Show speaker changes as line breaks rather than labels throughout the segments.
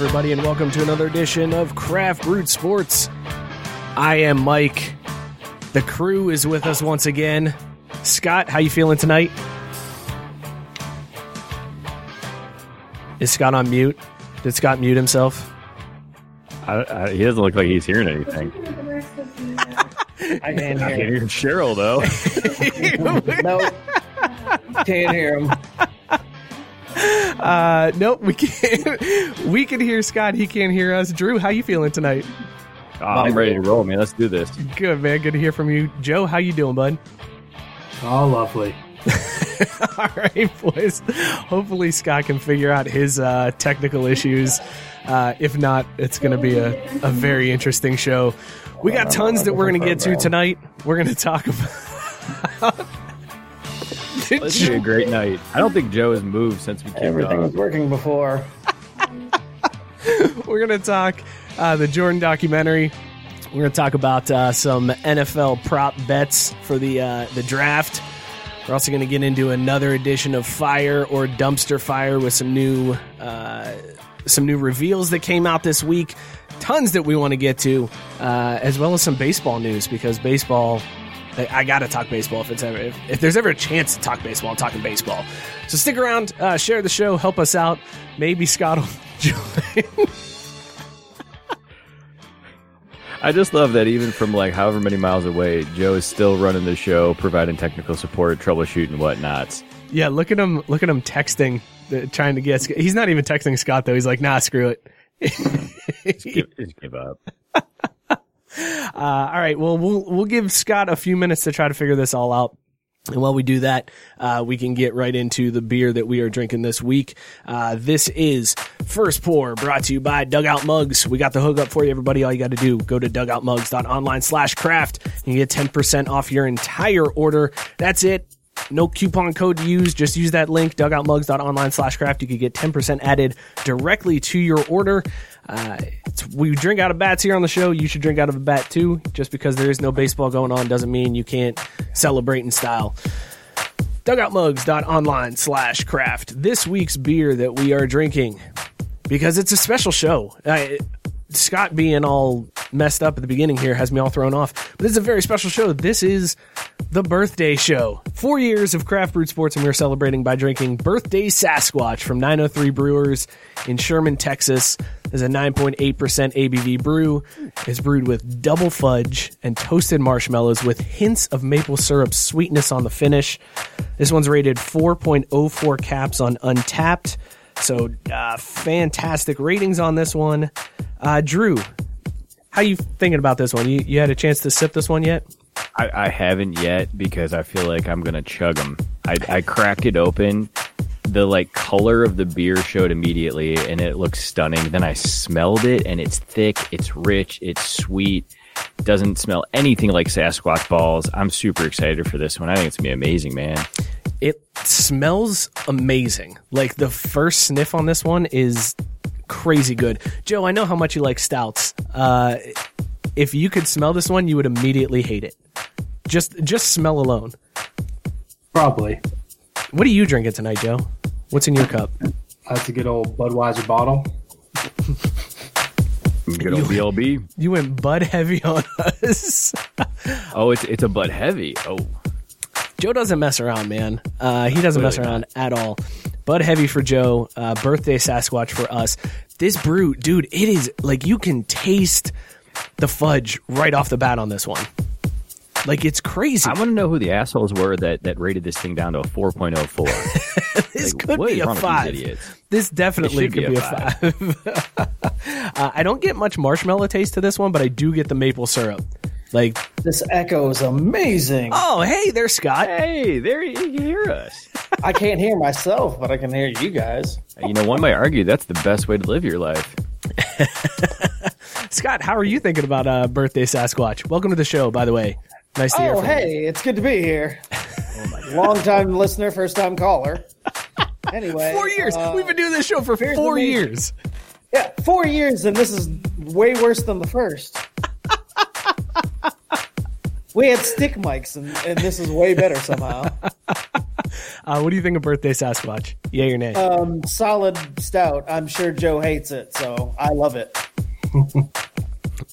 Everybody, and welcome to another edition of Craft Brewed Sports. I am Mike. The crew is with us once again. Scott, how you feeling tonight? Is Scott on mute? Did Scott mute himself?
I, I, he doesn't look like he's hearing anything.
I can't
I can
hear
hear Cheryl though.
no, Can't hear him.
Uh, nope, we can't. we can hear Scott. He can't hear us. Drew, how you feeling tonight?
Oh, I'm ready to roll, man. Let's do this.
Good, man. Good to hear from you. Joe, how you doing, bud?
Oh, lovely.
All right, boys. Hopefully, Scott can figure out his uh, technical issues. Uh, if not, it's going to be a, a very interesting show. We got tons that we're going to get to tonight. We're going to talk about.
This should be a great night. I don't think Joe has moved since we kicked
Everything was working before.
we're going to talk uh, the Jordan documentary. We're going to talk about uh, some NFL prop bets for the uh, the draft. We're also going to get into another edition of Fire or Dumpster Fire with some new uh, some new reveals that came out this week. Tons that we want to get to, uh, as well as some baseball news because baseball. I, got to talk baseball if it's ever if, if there's ever a chance to talk baseball. I'm talking baseball. So stick around, uh, share the show, help us out. Maybe Scott will join.
I just love that even from like however many miles away, Joe is still running the show, providing technical support, troubleshooting whatnots.
Yeah, look at him. Look at him texting, uh, trying to get. He's not even texting Scott though. He's like, nah, screw it.
Give, just give up.
Uh, all right. Well, we'll we'll give Scott a few minutes to try to figure this all out. And while we do that, uh, we can get right into the beer that we are drinking this week. Uh, this is First Pour, brought to you by Dugout Mugs. We got the hook up for you, everybody. All you got to do, go to dugoutmugs.online slash craft. And get 10% off your entire order. That's it. No coupon code to use. Just use that link, dugoutmugs.online slash craft. You could get 10% added directly to your order. Uh, we drink out of bats here on the show. You should drink out of a bat too. Just because there is no baseball going on doesn't mean you can't celebrate in style. Dugoutmugs.online slash craft. This week's beer that we are drinking, because it's a special show. I, Scott being all messed up at the beginning here has me all thrown off. But this is a very special show. This is the birthday show. Four years of craft brewed sports, and we're celebrating by drinking Birthday Sasquatch from 903 Brewers in Sherman, Texas. This is a 9.8% ABV brew. It's brewed with double fudge and toasted marshmallows with hints of maple syrup sweetness on the finish. This one's rated 4.04 caps on Untappd. So uh, fantastic ratings on this one. Uh, Drew, how you thinking about this one? You, you had a chance to sip this one yet?
I, I haven't yet because I feel like I'm gonna chug them. I, I cracked it open. The like color of the beer showed immediately, and it looks stunning. Then I smelled it, and it's thick, it's rich, it's sweet. Doesn't smell anything like Sasquatch balls. I'm super excited for this one. I think it's gonna be amazing, man.
It smells amazing. Like the first sniff on this one is crazy good. Joe, I know how much you like stouts. Uh, if you could smell this one, you would immediately hate it. Just just smell alone.
Probably.
What are you drinking tonight, Joe? What's in your cup?
That's a good old Budweiser bottle.
Good old BLB.
You went bud heavy on us.
Oh, it's it's a Bud Heavy. Oh,
Joe doesn't mess around, man. Uh, he doesn't mess around at all. Bud heavy for Joe. Uh, birthday Sasquatch for us. This brew, dude, it is like you can taste the fudge right off the bat on this one. Like it's crazy.
I want to know who the assholes were that, that rated this thing down to a 4.04.
this
Like,
could
what
be a
wrong with these
five. This definitely could be, a five. uh, I don't get much marshmallow taste to this one, but I do get the maple syrup. Like,
This echo is amazing.
oh, hey, there, Scott.
Hey, there you, you can hear us.
I can't hear myself, but I can hear you guys.
You know, one might argue that's the best way to live your life.
Scott, how are you thinking about uh, birthday Sasquatch? Welcome to the show, by the way. Nice to hear
Oh,
from you.
hey, it's good to be here. Long time listener, first time caller. Anyway,
Four years.
uh,
We've been doing this show for four years.
yeah, four years, and this is way worse than the first. we had stick mics, and, and this is way better somehow.
Uh, what do you think of birthday Sasquatch? Yay or nay?
Um, solid stout. I'm sure Joe hates it, so I love it.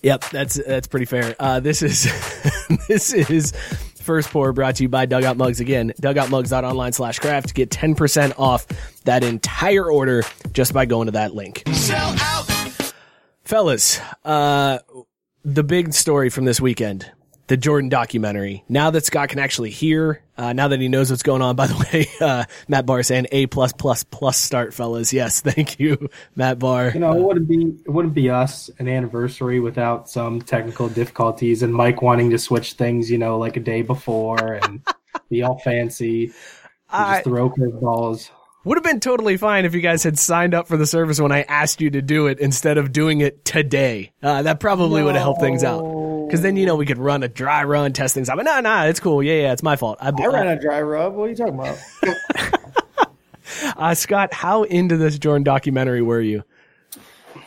Yep, that's that's pretty fair. Uh, this is this is first pour brought to you by Dugout Mugs again. Dugoutmugs.online slash craft. Get ten percent off that entire order just by going to that link. Fellas, uh, the big story from this weekend, the Jordan documentary. Now that Scott can actually hear, uh, now that he knows what's going on. By the way, uh, Matt Barr saying A plus plus plus start, fellas. Yes, thank you, Matt Barr.
You know, it wouldn't be it wouldn't be us an anniversary without some technical difficulties and Mike wanting to switch things, you know, like a day before and be all fancy,
I-
just throw curveballs.
Would have been totally fine if you guys had signed up for the service when I asked you to do it instead of doing it today. Uh, that probably would have helped things out. Because then, you know, we could run a dry run, test things out. But no, no, it's cool. Yeah, yeah, it's my fault. I,
I ran a dry rub. What are you talking about?
uh, Scott, how into this Jordan documentary were you?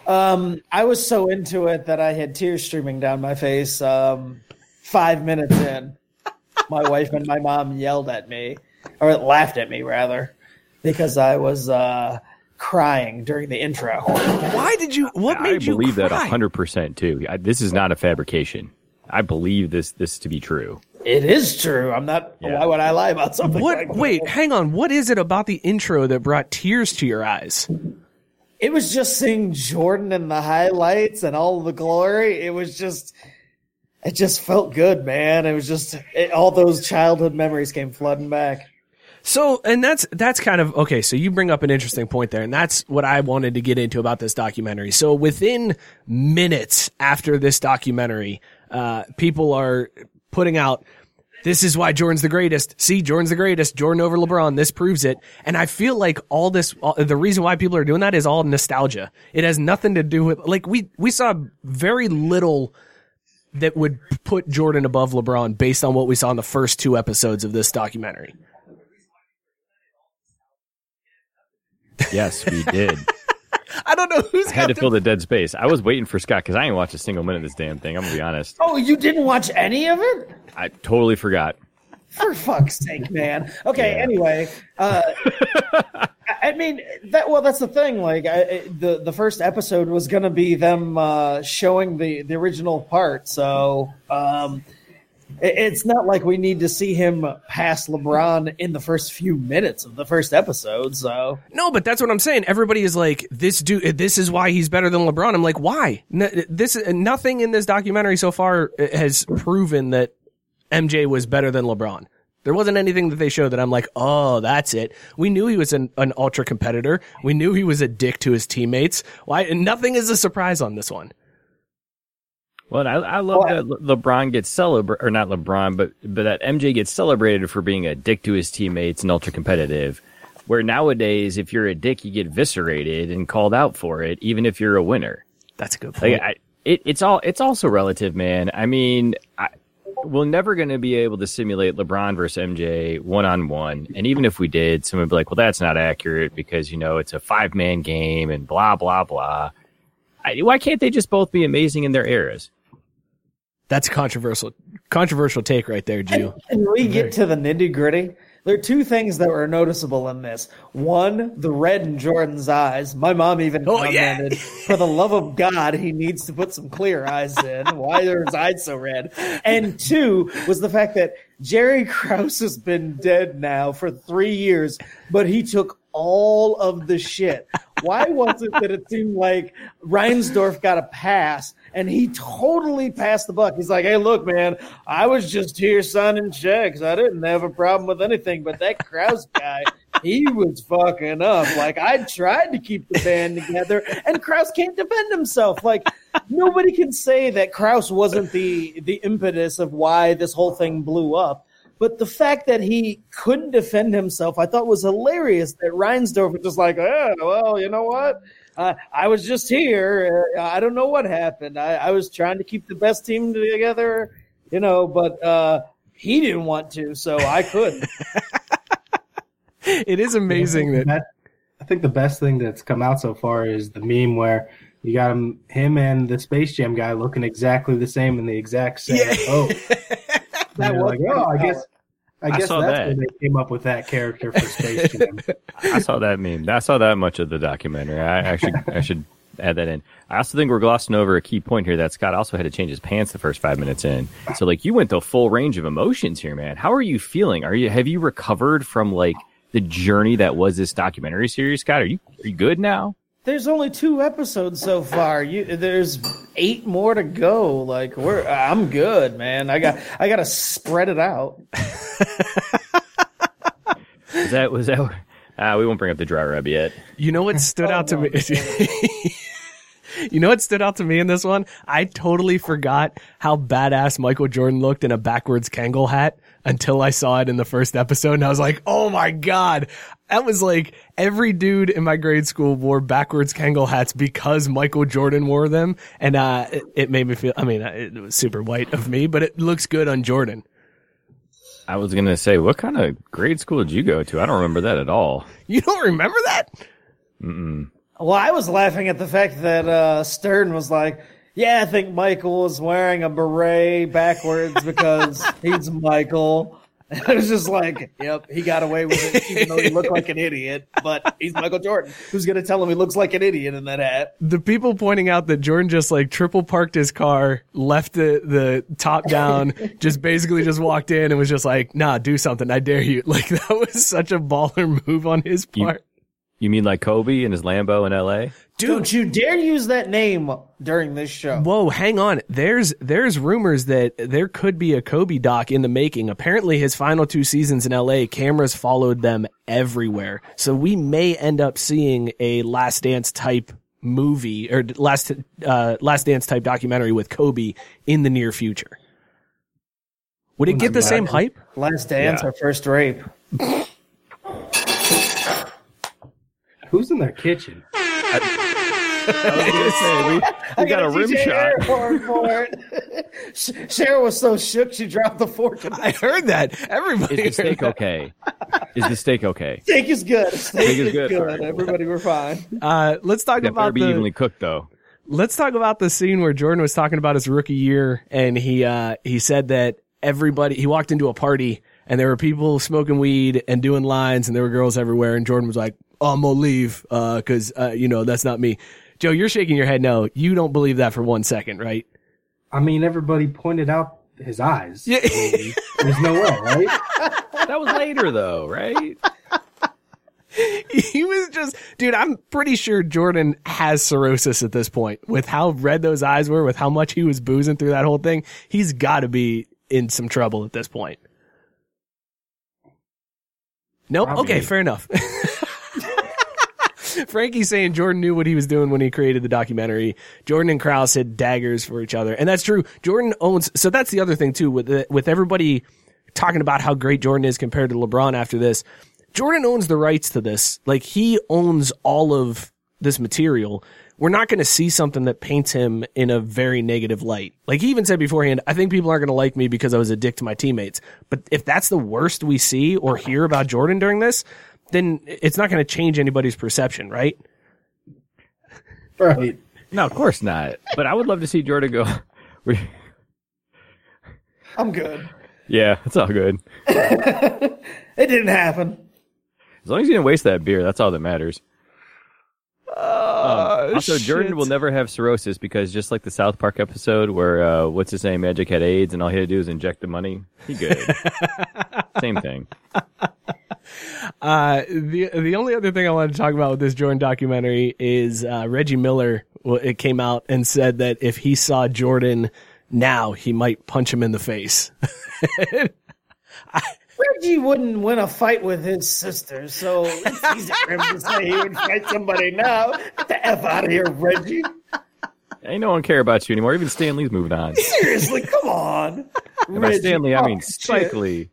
Um, I was so into it that I had tears streaming down my face. Um, five minutes in, my wife and my mom yelled at me, or laughed at me rather, because I was uh, crying during the intro.
Why did you? What
I
made you
believe that
cry?
100% too. I, this is not a fabrication. I believe this this to be true.
It is true. I'm not.
Yeah.
Why would I lie about something?
What?
like that?
Wait, hang on. What is it about the intro that brought tears to your eyes?
It was just seeing Jordan in the highlights and all the glory. It was just. It just felt good, man. It was just it, all those childhood memories came flooding back.
So, and that's that's kind of okay. So you bring up an interesting point there, and that's what I wanted to get into about this documentary. So within minutes after this documentary, uh, people are putting out. This is why Jordan's the greatest. See, Jordan's the greatest. Jordan over LeBron. This proves it. And I feel like all this, all, the reason why people are doing that is all nostalgia. It has nothing to do with, like, we, we saw very little that would put Jordan above LeBron based on what we saw in the first two episodes of this documentary.
Yes, we did.
I don't know who's
I had
got
to fill the dead space. I was waiting for Scott because I ain't watched a single minute of this damn thing. I'm gonna be honest.
Oh, you didn't watch any of it?
I totally forgot.
For fuck's sake, man. Okay,
Yeah.
anyway, uh, I- mean that. Well, that's the thing. Like I, the the first episode was to be them uh, showing the the original part, so um, it's not like we need to see him pass LeBron in the first few minutes of the first episode. So
No, but that's what I'm saying. Everybody is like, this dude, this is why he's better than LeBron. I'm like, why? This nothing in this documentary so far uh, has proven that MJ was better than LeBron. There wasn't anything that they showed that I'm like, oh, that's it. We knew he was an, an ultra competitor. We knew he was a dick to his teammates. Why? Nothing is a surprise on this one.
Well, I, I love that LeBron gets celebrated, or not LeBron, but but that MJ gets celebrated for being a dick to his teammates and ultra competitive. Where nowadays, if you're a dick, you get eviscerated and called out for it, even if you're a winner.
That's a good point.
Like, I, it, it's all it's also relative, man. I mean, I, we're never going to be able to simulate LeBron versus MJ one on one, and even if we did, someone would be like, "Well, that's not accurate because you know it's a five man game and blah blah blah." I, why can't they just both be amazing in their eras?
That's a controversial, controversial take right there, Drew.
Can we get to the nitty gritty? There are two things that were noticeable in this. One, the red in Jordan's eyes. My mom even
Oh, yeah.
commented, "For the love of God, he needs to put some clear eyes in. Why are his eyes so red?" And two was the fact that Jerry Krause has been dead now for three years, but he took all of the shit, why was it that it seemed like Reinsdorf got a pass and he totally passed the buck? He's like, hey, look, man, I was just here signing checks. I didn't have a problem with anything, but that Krause guy, he was fucking up. Like, I tried to keep the band together, and Krause can't defend himself. Like, nobody can say that Krause wasn't the the impetus of why this whole thing blew up. But the fact that he couldn't defend himself, I thought was hilarious. That Reinsdorf was just like, oh, well, you know what? Uh, I was just here. Uh, I don't know what happened. I, I, was trying to keep the best team together, you know, but uh, he didn't want to, so I couldn't.
it is amazing that, that.
I think the best thing that's come out so far is the meme where you got him, him and the Space Jam guy looking exactly the same in the exact same yeah. pose. that was like, oh, I guess. I guess I that's that. when they came up with that character for Space Jam.
I saw that meme. I saw that much of the documentary. I, should I should add that in. I also think we're glossing over a key point here that Scott also had to change his pants the first five minutes in. So like you went the full range of emotions here, man. How are you feeling? Are you have you recovered from like the journey that was this documentary series, Scott? Are you are you good now?
There's only two episodes so far. You, there's eight more to go. Like we're, I'm good, man. I got, I got to spread it out.
was that was that? Uh, we won't bring up the dry rub yet.
You know what stood oh, out to no. me? you know what stood out to me in this one? I totally forgot how badass Michael Jordan looked in a backwards Kangol hat until I saw it in the first episode and I was like, oh my God. That was like every dude in my grade school wore backwards Kangol hats because Michael Jordan wore them. And, uh, it, it made me feel, I mean, it was super white of me, but it looks good on Jordan.
I was going to say, what kind of grade school did you go to? I don't remember that at all.
You don't remember that?
Mm-mm.
Well, I was laughing at the fact that, uh, Stern was like, yeah, I think Michael was wearing a beret backwards because he's Michael. I was just like, yep, he got away with it, even though he looked like an idiot. But he's Michael Jordan. Who's going to tell him he looks like an idiot in that hat?
The people pointing out that Jordan just like triple parked his car, left the, the top down, just basically just walked in and was just like, nah, do something. I dare you. Like that was such a baller move on his part.
You mean like Kobe and his Lambo in L.A.?
Dude, Don't you dare use that name during this show.
Whoa, hang on. There's there's rumors that there could be a Kobe doc in the making. Apparently, his final two seasons in L.A., cameras followed them everywhere. So we may end up seeing a Last Dance type movie or Last uh, Last Dance type documentary with Kobe in the near future. Would it get the same hype?
Last Dance yeah. or First Rape?
Who's in their kitchen? I,
I was say, we, we got a rim shot. For
it. Cheryl was so shook she dropped the fork.
I heard that. Everybody.
Is the steak that. okay? Is the steak okay?
Steak is good. Steak, steak is, good. good. Everybody, we're fine.
Uh, let's talk
yeah,
about
be
the,
evenly cooked though.
Let's talk about the scene where Jordan was talking about his rookie year, and he uh, he said that everybody he walked into a party and there were people smoking weed and doing lines, and there were girls everywhere, and Jordan was like, oh, I'm gonna leave, uh, cause, uh, you know, that's not me. Joe, you're shaking your head no. You don't believe that for one second, right?
I mean, everybody pointed out his eyes. Yeah. I there's no way, right?
that was later though, right?
he was just, dude, I'm pretty sure Jordan has cirrhosis at this point. With how red those eyes were, with how much he was boozing through that whole thing, he's gotta be in some trouble at this point. Nope. Probably. Okay, fair enough. Frankie's saying Jordan knew what he was doing when he created the documentary. Jordan and Krause had daggers for each other, and that's true. Jordan owns. So that's the other thing too. With the, with everybody talking about how great Jordan is compared to LeBron after this, Jordan owns the rights to this. Like he owns all of this material. We're not going to see something that paints him in a very negative light. Like he even said beforehand, I think people aren't going to like me because I was a dick to my teammates. But if that's the worst we see or hear about Jordan during this, then it's not going to change anybody's perception, right?
Right.
No, of course not. But I would love to see Jordan go.
I'm good.
Yeah, it's all good.
it didn't happen.
As long as you didn't waste that beer, that's all that matters.
Uh,
um, also,
shit.
Jordan will never have cirrhosis because just like the South Park episode where uh, what's his name, Magic had AIDS, and all he had to do was inject the money. He good. Same thing.
Uh, the the only other thing I wanted to talk about with this Jordan documentary is uh, Reggie Miller. Well, it came out and said that if he saw Jordan now, he might punch him in the face.
Reggie wouldn't win a fight with his sister, so it's easy for him to say he would fight somebody now. Get the F out of here, Reggie.
Ain't no one care about you anymore. Even Stan Lee's moved on.
Seriously, come on.
And by Stanley, I mean Spike. Lee.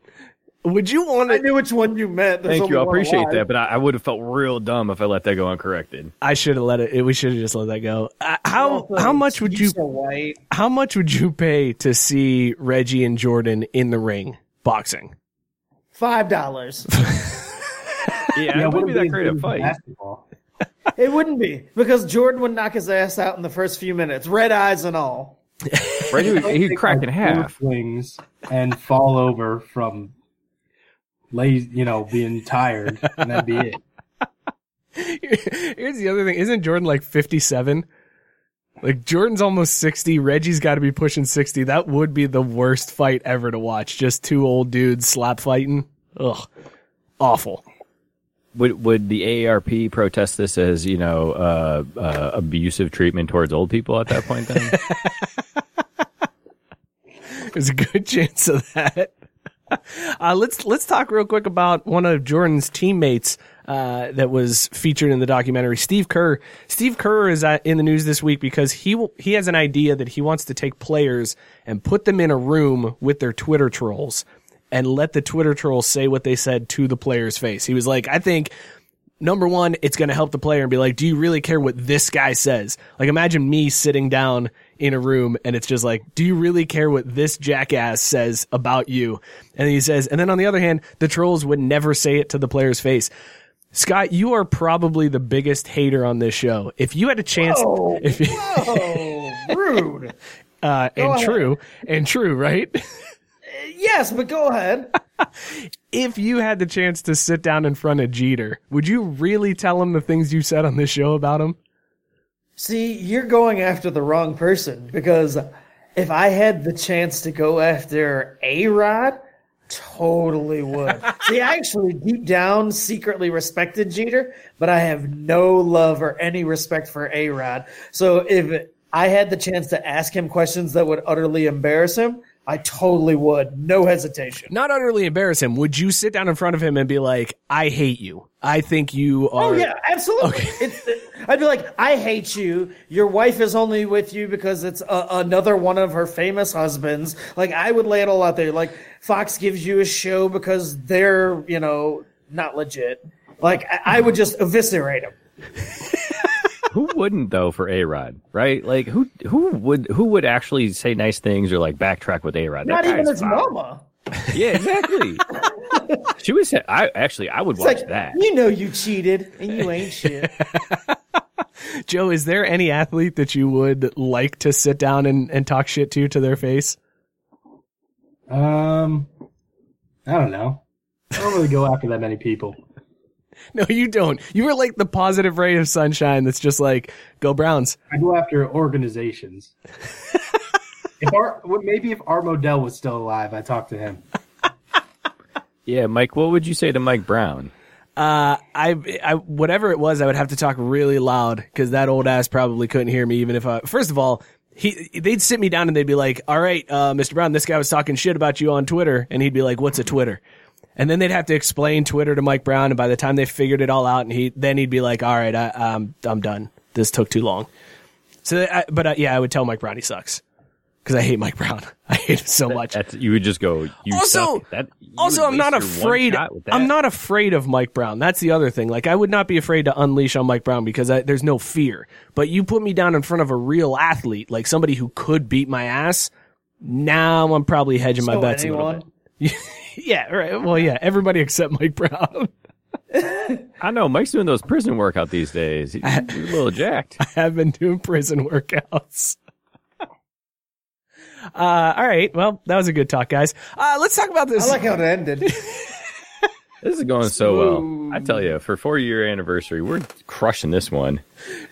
Would you want
I
to?
knew which one you meant. There's
Thank you. I appreciate
alive.
that, but I, I would have felt real dumb if I let that go uncorrected.
I should have let it. We should have just let that go. Uh, how how much would you
so white.
how much would you pay to see Reggie and Jordan in the ring boxing?
Five dollars.
Yeah,
Yeah,
it wouldn't be that
if
great a fight.
Basketball.
It wouldn't be because Jordan would knock his ass out in the first few minutes, red eyes and all.
Reggie, would- he'd crack in half.
four Swings and fall over from, lazy, you know, being tired, and that'd be it.
Here's the other thing: isn't Jordan like fifty seven? Like Jordan's almost sixty. Reggie's got to be pushing sixty. That would be the worst fight ever to watch. Just two old dudes slap fighting. Ugh, awful.
Would would the AARP protest this as you know uh, uh, abusive treatment towards old people at that point? Then
There's a good chance of that. Uh, let's let's talk real quick about one of Jordan's teammates uh, that was featured in the documentary, Steve Kerr. Steve Kerr is uh, in the news this week because he he has an idea that he wants to take players and put them in a room with their Twitter trolls and let the Twitter trolls say what they said to the player's face. He was like, I think number one, it's going to help the player and be like, do you really care what this guy says? Like, imagine me sitting down in a room and it's just like, do you really care what this jackass says about you? And he says, and then on the other hand, the trolls would never say it to the player's face. Scott, you are probably the biggest hater on this show. If you had a chance,
Whoa,
if you,
whoa, rude.
uh, and
ahead.
true, and true, right?
Yes, but go ahead.
If you had the chance to sit down in front of Jeter, would you really tell him the things you said on this show about him?
See, you're going after the wrong person because if I had the chance to go after A Rod, totally would. See, I actually deep down secretly respected Jeter, but I have no love or any respect for A Rod. So if I had the chance to ask him questions that would utterly embarrass him, I totally would. No hesitation.
Not utterly embarrass him. Would you sit down in front of him and be like, I hate you. I think you oh, are.
Oh yeah, absolutely. It's, I'd be like, I hate you. Your wife is only with you because it's a, another one of her famous husbands. Like I would lay it all out there. Like Fox gives you a show because they're you know not legit. Like I, I would just eviscerate them.
Who wouldn't though for A Rod, right? Like who who would who would actually say nice things or like backtrack with A Rod?
Not even his mama.
Yeah, exactly. she was. I actually I would
It's
watch
like
that.
you know you cheated and you ain't shit.
Joe, is there any athlete that you would like to sit down and, and talk shit to to their face?
Um, I don't know. I don't really go after that many people.
No, you don't. You were like the positive ray of sunshine that's just like, go Browns.
I go after organizations. if our, maybe if Art Modell was still alive, I'd talk to him.
Yeah, Mike. What would you say to Mike Brown?
Uh, I, I, whatever it was, I would have to talk really loud because that old ass probably couldn't hear me even if I, first of all, he, they'd sit me down and they'd be like, all right, uh, Mr. Brown, this guy was talking shit about you on Twitter. And he'd be like, what's a Twitter? And then they'd have to explain Twitter to Mike Brown. And by the time they figured it all out, and he, then he'd be like, all right, I, um, I'm done. This took too long. So, I, but uh, yeah, I would tell Mike Brown he sucks because I hate Mike Brown. I hate him so much.
That's you would just go. You
also,
suck. That, you
also, I'm not
waste your one
afraid.
shot with that.
I'm not afraid of Mike Brown. That's the other thing. Like, I would not be afraid to unleash on Mike Brown because I, there's no fear. But you put me down in front of a real athlete, like somebody who could beat my ass. Now I'm probably hedging my
So
bets a little bit. yeah, right. Well, yeah, everybody except Mike Brown.
I know Mike's doing those prison workout these days. He's, he's a little jacked.
I have been doing prison workouts. Uh, all right. Well, that was a good talk, guys. Uh, let's talk about this.
I like how it ended.
This is going so well. I tell you, for four year anniversary, we're crushing this one.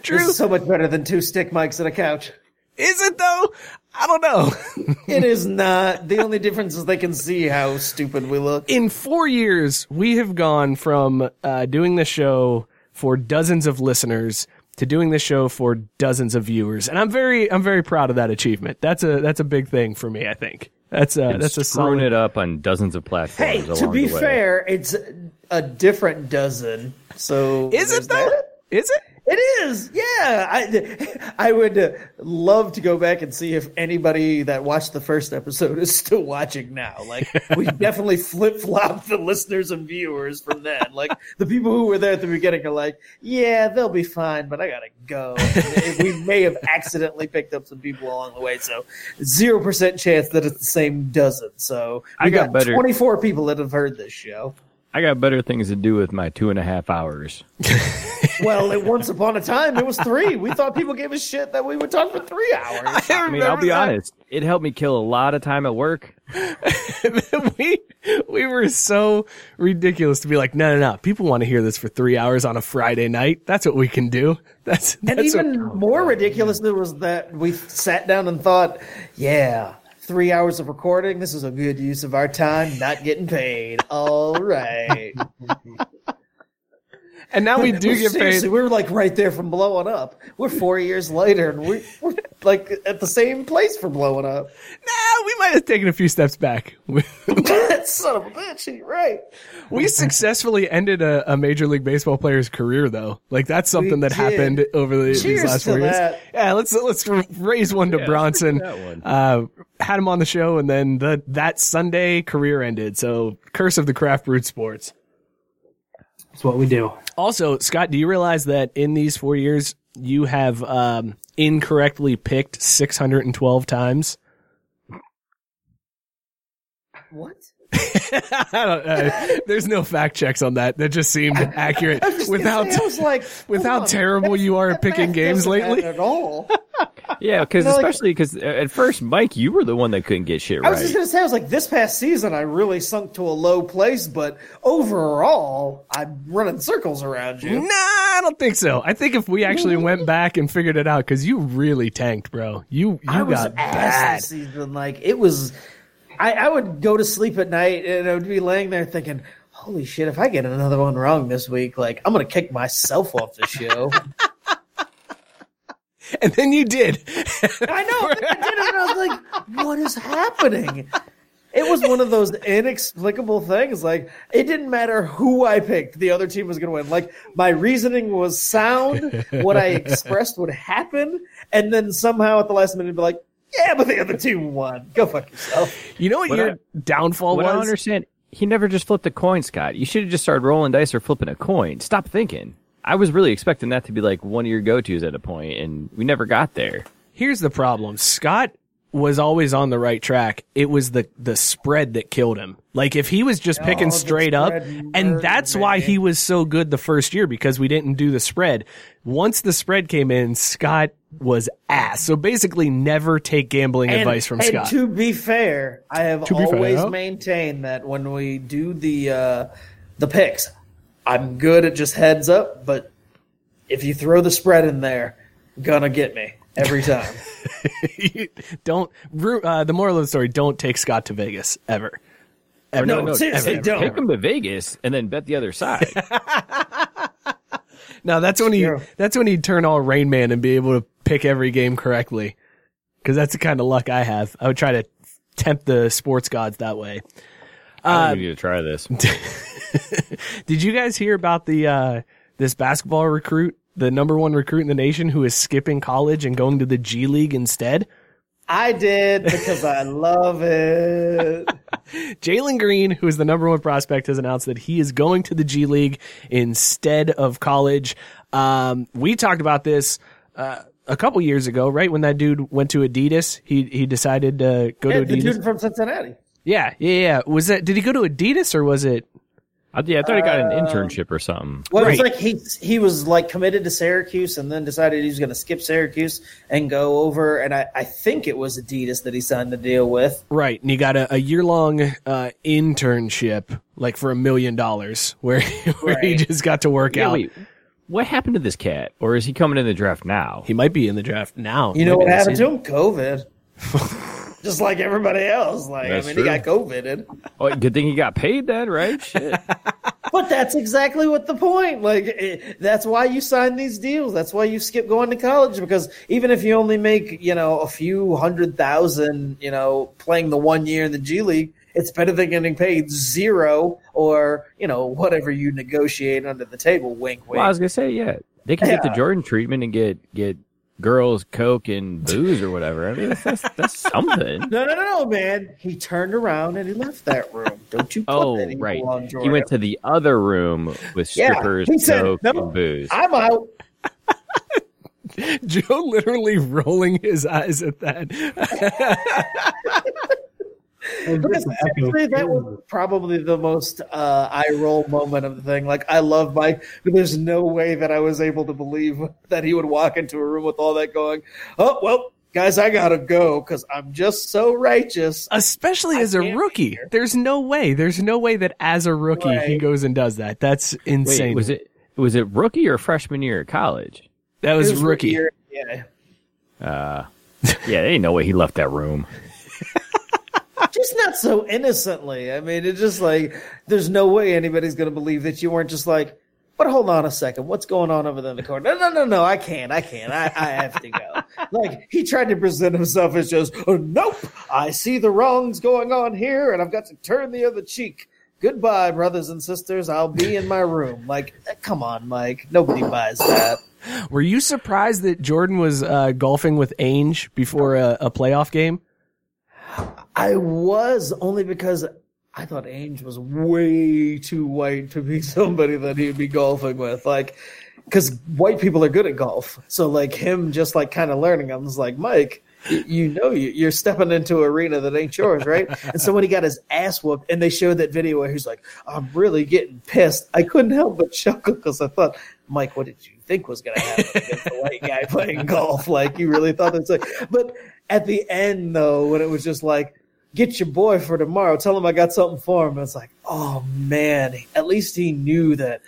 This is so much better than two stick mics and a couch.
Is it though? I don't know.
It is not. The only difference is they can see how stupid we look.
In four years, we have gone from uh, doing this show for dozens of listeners to doing this show for dozens of viewers, and I'm very, I'm very proud of that achievement. That's a, that's a big thing for me. I think that's a,
And
that's a
screwing
solid.
it up on dozens of platforms.
Hey,
along
to be
the way.
fair, it's a different dozen. So
Is it though?
that.
Is it?
It is, yeah. I I would uh, love to go back and see if anybody that watched the first episode is still watching now. Like we definitely flip flopped the listeners and viewers from then. Like the people who were there at the beginning are like, yeah, they'll be fine, but I gotta go. And we may have accidentally picked up some people along the way, so zero percent chance that it's the same dozen. So we
I got
got,
better-
twenty four people that have heard this show.
I got better things to do with my two and a half hours.
Well, it, once upon a time, it was three. We thought people gave a shit that we would talk for three hours.
I mean, I'll be honest. It helped me kill a lot of time at work.
we we were so ridiculous to be like, no, no, no. People want to hear this for three hours on a Friday night. That's what we can do. That's
And even
what,
more ridiculous was that we sat down and thought, yeah, three hours of recording. This is a good use of our time, not getting paid. All right.
and now we do get paid.
We're like right there from blowing up. We're four years later, and we, we're like at the same place for blowing up.
Nah, we might have taken a few steps back. We,
Son of a bitch, you're right.
we successfully ended a, a major league baseball player's career, though. Like that's something that
did.
happened over the, these last
to
four years. Yeah, let's let's raise one to Bronson.
that one.
Uh, had him on the show, and then the that Sunday career ended. So curse of the craft brewed sports.
That's what we do.
Also, Scott, do you realize that in these four years you have um, incorrectly picked 612 times?
What?
I don't, there's no fact checks on that. That just seemed accurate. with how
I was like,
with
hold
how
on,
terrible you are at picking games lately.
At all.
Yeah, because
You know, like-
especially because uh, at first, Mike, you were the one that couldn't get shit right.
I was just gonna say, I was like, this past season, I really sunk to a low place, but overall, I'm running circles around you.
Nah, I don't think so. I think if we actually went back and figured it out, because you really tanked, bro. You you
I was
got
ass
bad.
this season. Like it was, I, I would go to sleep at night and I would be laying there thinking, "Holy shit! If I get another one wrong this week, like I'm gonna kick myself off the show."
And then you did.
I know. I did it, and I was like, "What is happening?" It was one of those inexplicable things. Like it didn't matter who I picked, the other team was going to win. Like my reasoning was sound. What I expressed would happen, and then somehow at the last minute, be like, "Yeah, but the other team won. Go fuck yourself."
You know what,
What
your
I-
downfall
What I don't understand, he never just flipped a coin, Scott. You should have just started rolling dice or flipping a coin. Stop thinking. I was really expecting that to be like one of your go tos at a point, and we never got there.
Here's the problem. Scott was always on the right track. It was the the spread that killed him. Like if he was just picking
Oh, the
straight up, and
murdered
that's why he was so good the first year because we didn't do the spread. Once the spread came in, Scott was ass. So basically, never take gambling
And-
advice from
and
Scott.
To be fair, I have
To be fair,
always
yeah.
maintained that when we do the uh, the picks, I'm good at just heads up, but if you throw the spread in there, gonna get me every time.
don't. Uh, the moral of the story: Don't take Scott to Vegas ever. Ever.
No,
ever,
seriously,
ever,
don't.
Take him to Vegas and then bet the other side.
No, that's when he
True.
that's when he'd turn all Rain Man and be able to pick every game correctly. Because that's the kind of luck I have. I would try to tempt the sports gods that way.
I need to try this.
Did you guys hear about the uh, this basketball recruit, the number one recruit in the nation, who is skipping college and going to the G League instead?
I did because I love it.
Jalen Green, who is the number one prospect, has announced that he is going to the G League instead of college. Um, we talked about this uh, a couple years ago, right? When that dude went to Adidas, he he decided to go
Yeah,
to
the
Adidas.
dude from Cincinnati.
yeah, yeah, yeah. Was that? Did he go to Adidas or was it?
I, yeah, I thought he got an internship or something.
Well, it's
Right.
like he he was like committed to Syracuse and then decided he was going to skip Syracuse and go over. And I, I think it was Adidas that he signed the deal with.
Right, and he got a, a year long uh, internship, like for a million dollars, where where he just got to work
Yeah,
out.
wait. what happened to this cat? Or is he coming in the draft now?
He might be in the draft now.
You know what happened to him? COVID. Just like everybody else. Like
That's
I mean,
true.
he got COVIDed.
Oh, good thing he got paid then, right? Shit.
But that's exactly what the point. Like it, that's why you sign these deals. That's why you skip going to college because even if you only make you know a few hundred thousand, you know, playing the one year in the G League, it's better than getting paid zero or you know whatever you negotiate under the table. Wink, wink.
well, I was gonna say, yeah, they can get the Jordan treatment and get get girls coke and booze or whatever. I mean, that's that's, that's something.
no, no, no, no, man. He turned around and he left that room. Don't you put
Oh,
that
right.
on
He went to the other room with strippers,
he said,
coke,
"No,
and booze.
I'm out.
Joe literally rolling his eyes at that.
And
Because
just to echo
seriously, that was probably the most uh, eye roll moment of the thing. Like, I love Mike, but there's no way that I was able to believe that he would walk into a room with all that going, oh, well, guys, I gotta go because I'm just so righteous.
Especially as a rookie. There's no way. There's no way that as a rookie he goes and does that. That's
Wait,
insane.
was it was it rookie or freshman year at college?
that was,
His
rookie.
year- Yeah.
Uh, yeah, there ain't no way he left that room.
Just not so innocently. I mean, it's just like, there's no way anybody's gonna believe that you weren't just like, but hold on a second. What's going on over there in the corner? No, no, no, no. I can't. I can't. I, I have to go. like he tried to present himself as just, oh, nope. I see the wrongs going on here, and I've got to turn the other cheek. Goodbye, brothers and sisters. I'll be in my room. Like, eh, come on, Mike. Nobody buys that.
Were you surprised that Jordan was uh, golfing with Ainge before a, a playoff game?
I was only because I thought Ainge was way too white to be somebody that he'd be golfing with. Like, because white people are good at golf. So, like, him just like kind of learning, I was like, Mike, you know, you- you're stepping into an arena that ain't yours, right? and so when he got his ass whooped and they showed that video where he's like, I'm really getting pissed, I couldn't help but chuckle because I thought, Mike, what did you think was going to happen against the white guy playing golf? Like, you really thought that's like, but at the end, though, when it was just like, get your boy for tomorrow. Tell him I got something for him. It's like, oh man, at least he knew that.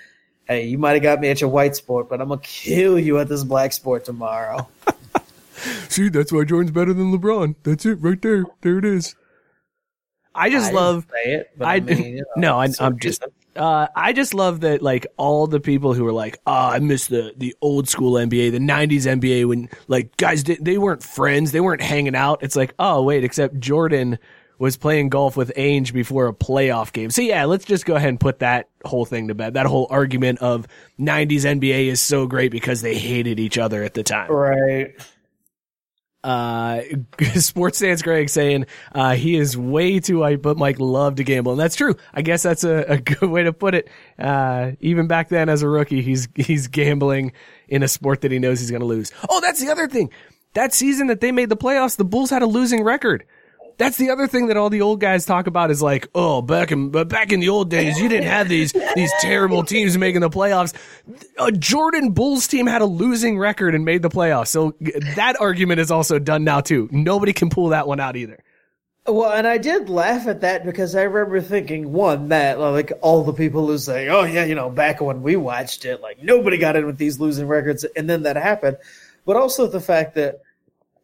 Hey, you might have got me at your white sport, but I'm gonna kill you at this black sport tomorrow.
See, that's why Jordan's better than LeBron. That's it right there. There it is. I just
I didn't
love
say it, but
I-
I, mean, you know,
no, I,
so
I'm just. Uh, I just love that, like all the people who are like, "Ah, I miss the the old school NBA, the '90s NBA when like guys did, they weren't friends, they weren't hanging out." It's like, oh wait, except Jordan was playing golf with Ainge before a playoff game. So yeah, let's just go ahead and put that whole thing to bed. That whole argument of '90s NBA is so great because they hated each other at the time.
right.
Uh, Sports fans Greg saying uh, he is way too hype, but Mike loved to gamble, and that's true. I guess that's a, a good way to put it. Uh, even back then, as a rookie, he's he's gambling in a sport that he knows he's going to lose. Oh, that's the other thing. That season that they made the playoffs, the Bulls had a losing record. That's the other thing that all the old guys talk about is like, oh, back in but back in the old days, you didn't have these these terrible teams making the playoffs. A Jordan Bulls team had a losing record and made the playoffs. So that argument is also done now too. Nobody can pull that one out either.
Well, and I did laugh at that because I remember thinking one that like all the people who say, "Oh yeah, you know, back when we watched it, like nobody got in with these losing records," and then that happened. But also the fact that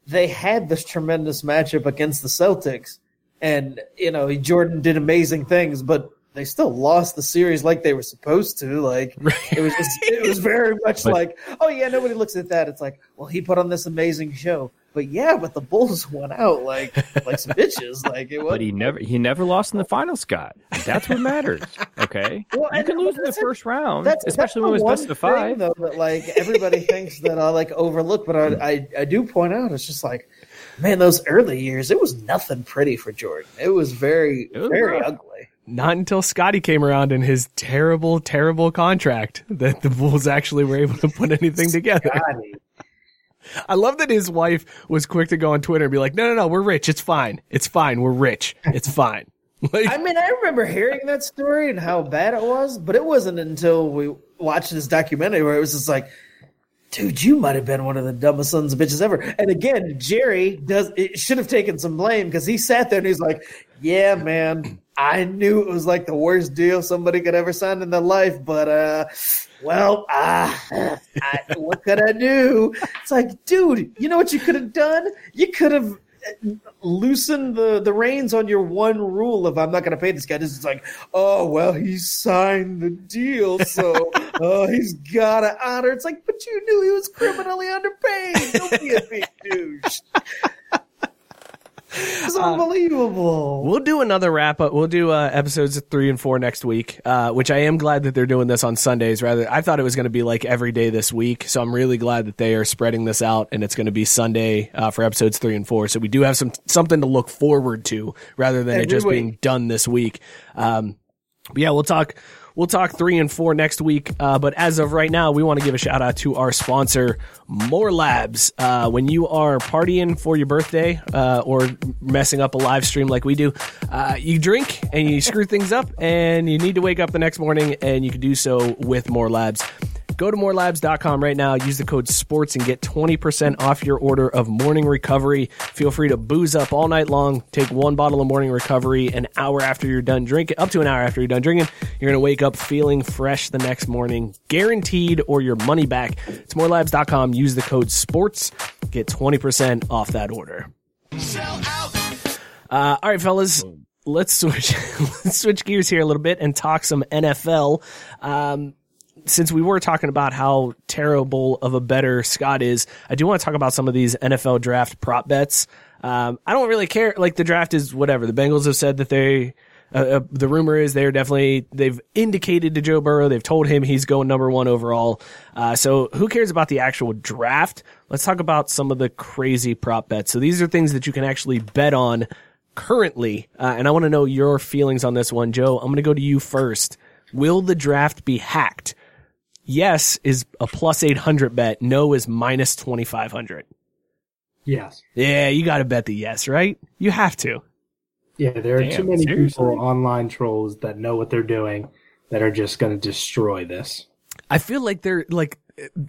they had this tremendous matchup against the Celtics, and you know Jordan did amazing things, but they still lost the series like they were supposed to. Like it was just, it was very much
But-
like, oh yeah, nobody looks at that. It's like, well, he put on this amazing show, but yeah, but the Bulls went out like like some bitches. Like it was.
But he never he never lost in the final, Scott. That's what matters. Okay,
Well,
you can lose in the
that's-
first round,
That's
especially
that's
when it was best
one
of five.
thing, though, that like everybody thinks that I like overlook, but I, I I do point out it's just like, man, those early years, it was nothing pretty for Jordan. It was very
It was
very
rough.
ugly.
Not until Scottie came around in his terrible, terrible contract that the Bulls actually were able to put anything together.
Scottie.
I love that his wife was quick to go on Twitter and be like, "No, no, no, we're rich. It's fine. It's fine. We're rich. It's fine." Like,
I mean, I remember hearing that story and how bad it was, but it wasn't until we watched this documentary where it was just like, dude, you might have been one of the dumbest sons of bitches ever. And again, Jerry does it should have taken some blame because he sat there and he's like, yeah, man, I knew it was like the worst deal somebody could ever sign in their life, but uh, well, uh, I, what could I do? It's like, dude, you know what you could have done? You could have loosened the the reins on your one rule of I'm not going to pay this guy. This is like, oh well, he signed the deal, so uh, he's got to honor. It's like, but you knew he was criminally underpaid. Don't be a big douche. It's unbelievable.
We'll do another wrap up. We'll do uh, episodes three and four next week, uh, which I am glad that they're doing this on Sundays. Rather, I thought it was going to be like every day this week, so I'm really glad that they are spreading this out, and it's going to be Sunday uh, for episodes three and four. So we do have some something to look forward to, rather than it just
week.
being done this week. Um, but yeah, we'll talk. We'll talk three and four next week. Uh, but as of right now, we want to give a shout out to our sponsor, More Labs. Uh, when you are partying for your birthday uh, or messing up a live stream like we do, uh, you drink and you screw things up, and you need to wake up the next morning, and you can do so with More Labs. Go to morelabs.com right now. Use the code SPORTS and get 20% off your order of morning recovery. Feel free to booze up all night long. Take one bottle of morning recovery an hour after you're done drinking, up to an hour after you're done drinking. You're going to wake up feeling fresh the next morning, guaranteed, or your money back. It's morelabs.com. Use the code SPORTS. Get 20% off that order. Uh, all right, fellas. Let's switch. let's switch gears here a little bit and talk some NFL. Um, since we were talking about how terrible of a better Scott is, I do want to talk about some of these NFL draft prop bets. Um, I don't really care. Like the draft is whatever. The Bengals have said that they. Uh, uh, the rumor is they're definitely they've indicated to Joe Burrow they've told him he's going number one overall. Uh, so who cares about the actual draft? Let's talk about some of the crazy prop bets. So these are things that you can actually bet on currently, uh, and I want to know your feelings on this one, Joe. I'm going to go to you first. Will the draft be hacked? Yes is a plus 800 bet. No is minus 2500.
Yes.
Yeah, you got to bet the yes, right? You have to.
Yeah, there are
Damn,
too many
seriously?
people online trolls that know what they're doing that are just going to destroy this.
I feel like they're like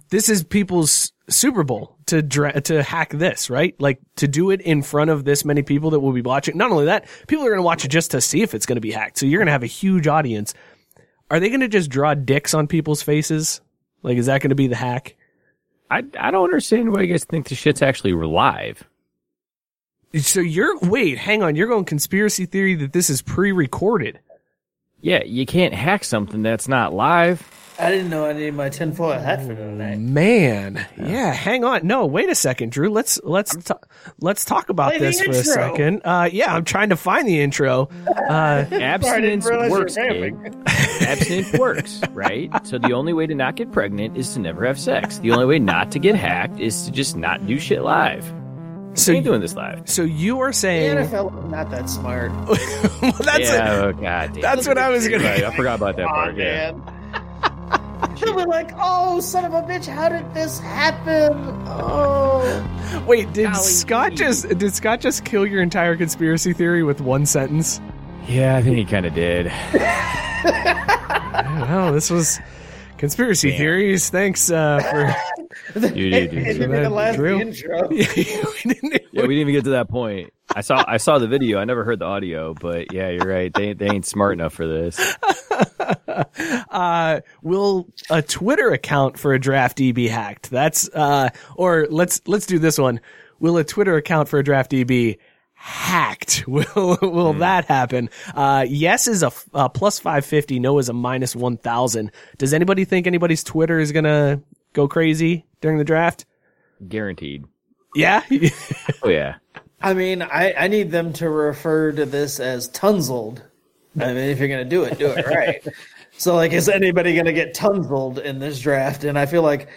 this is people's Super Bowl to dra- to hack this, right? Like to do it in front of this many people that will be watching. Not only that, people are going to watch it just to see if it's going to be hacked. So you're going to have a huge audience. Are they going to just draw dicks on people's faces? Like, is that going to be the hack?
I, I don't understand why you guys think the shit's actually live.
So you're wait, hang on. You're going conspiracy theory that this is pre-recorded.
Yeah, you can't hack something that's not live.
I didn't know I needed my tinfoil hat for tonight.
Man, yeah. Hang on. No, wait a second, Drew. Let's let's ta- let's talk about
Play
this for a second. Uh, yeah, I'm trying to find the intro. Uh,
Abstinence
realize you were
works, kid. Abstinence works, right? So the only way to not get pregnant is to never have sex. The only way not to get hacked is to just not do shit live.
so
So ain't doing this live.
so you are
The
saying
NFL is not that smart.
well, that's
yeah,
it.
oh god. damn.
That's what I was gonna.
Right, I forgot about that part. Yeah.
man. They'll be like, "Oh, son of a bitch! How did this happen?" Oh,
Wait, did
Golly
Scott
gee.
just did Scott just kill your entire conspiracy theory with one sentence?
Yeah, I think he kind of did.
Oh, this was conspiracy theories. Thanks uh, for.
You do,
it didn't
So that
even last the
Drew-
intro.
We didn't-
Yeah, we didn't even get to that point. I saw I saw the video. I never heard the audio, but yeah, you're right. They they ain't smart enough for this.
Uh, will a Twitter account for a draftee be hacked? That's uh, or let's let's do this one. Will a Twitter account for a draftee be hacked? Will will that happen? Uh, yes is a plus five fifty. No is a minus one thousand. Does anybody think anybody's Twitter is gonna go crazy during the draft?
Guaranteed.
Yeah.
Oh yeah.
I mean, I, I need them to refer to this as tunsled. I mean, if you're going to do it, do it right. so, like, is anybody going to get tunsled in this draft? And I feel like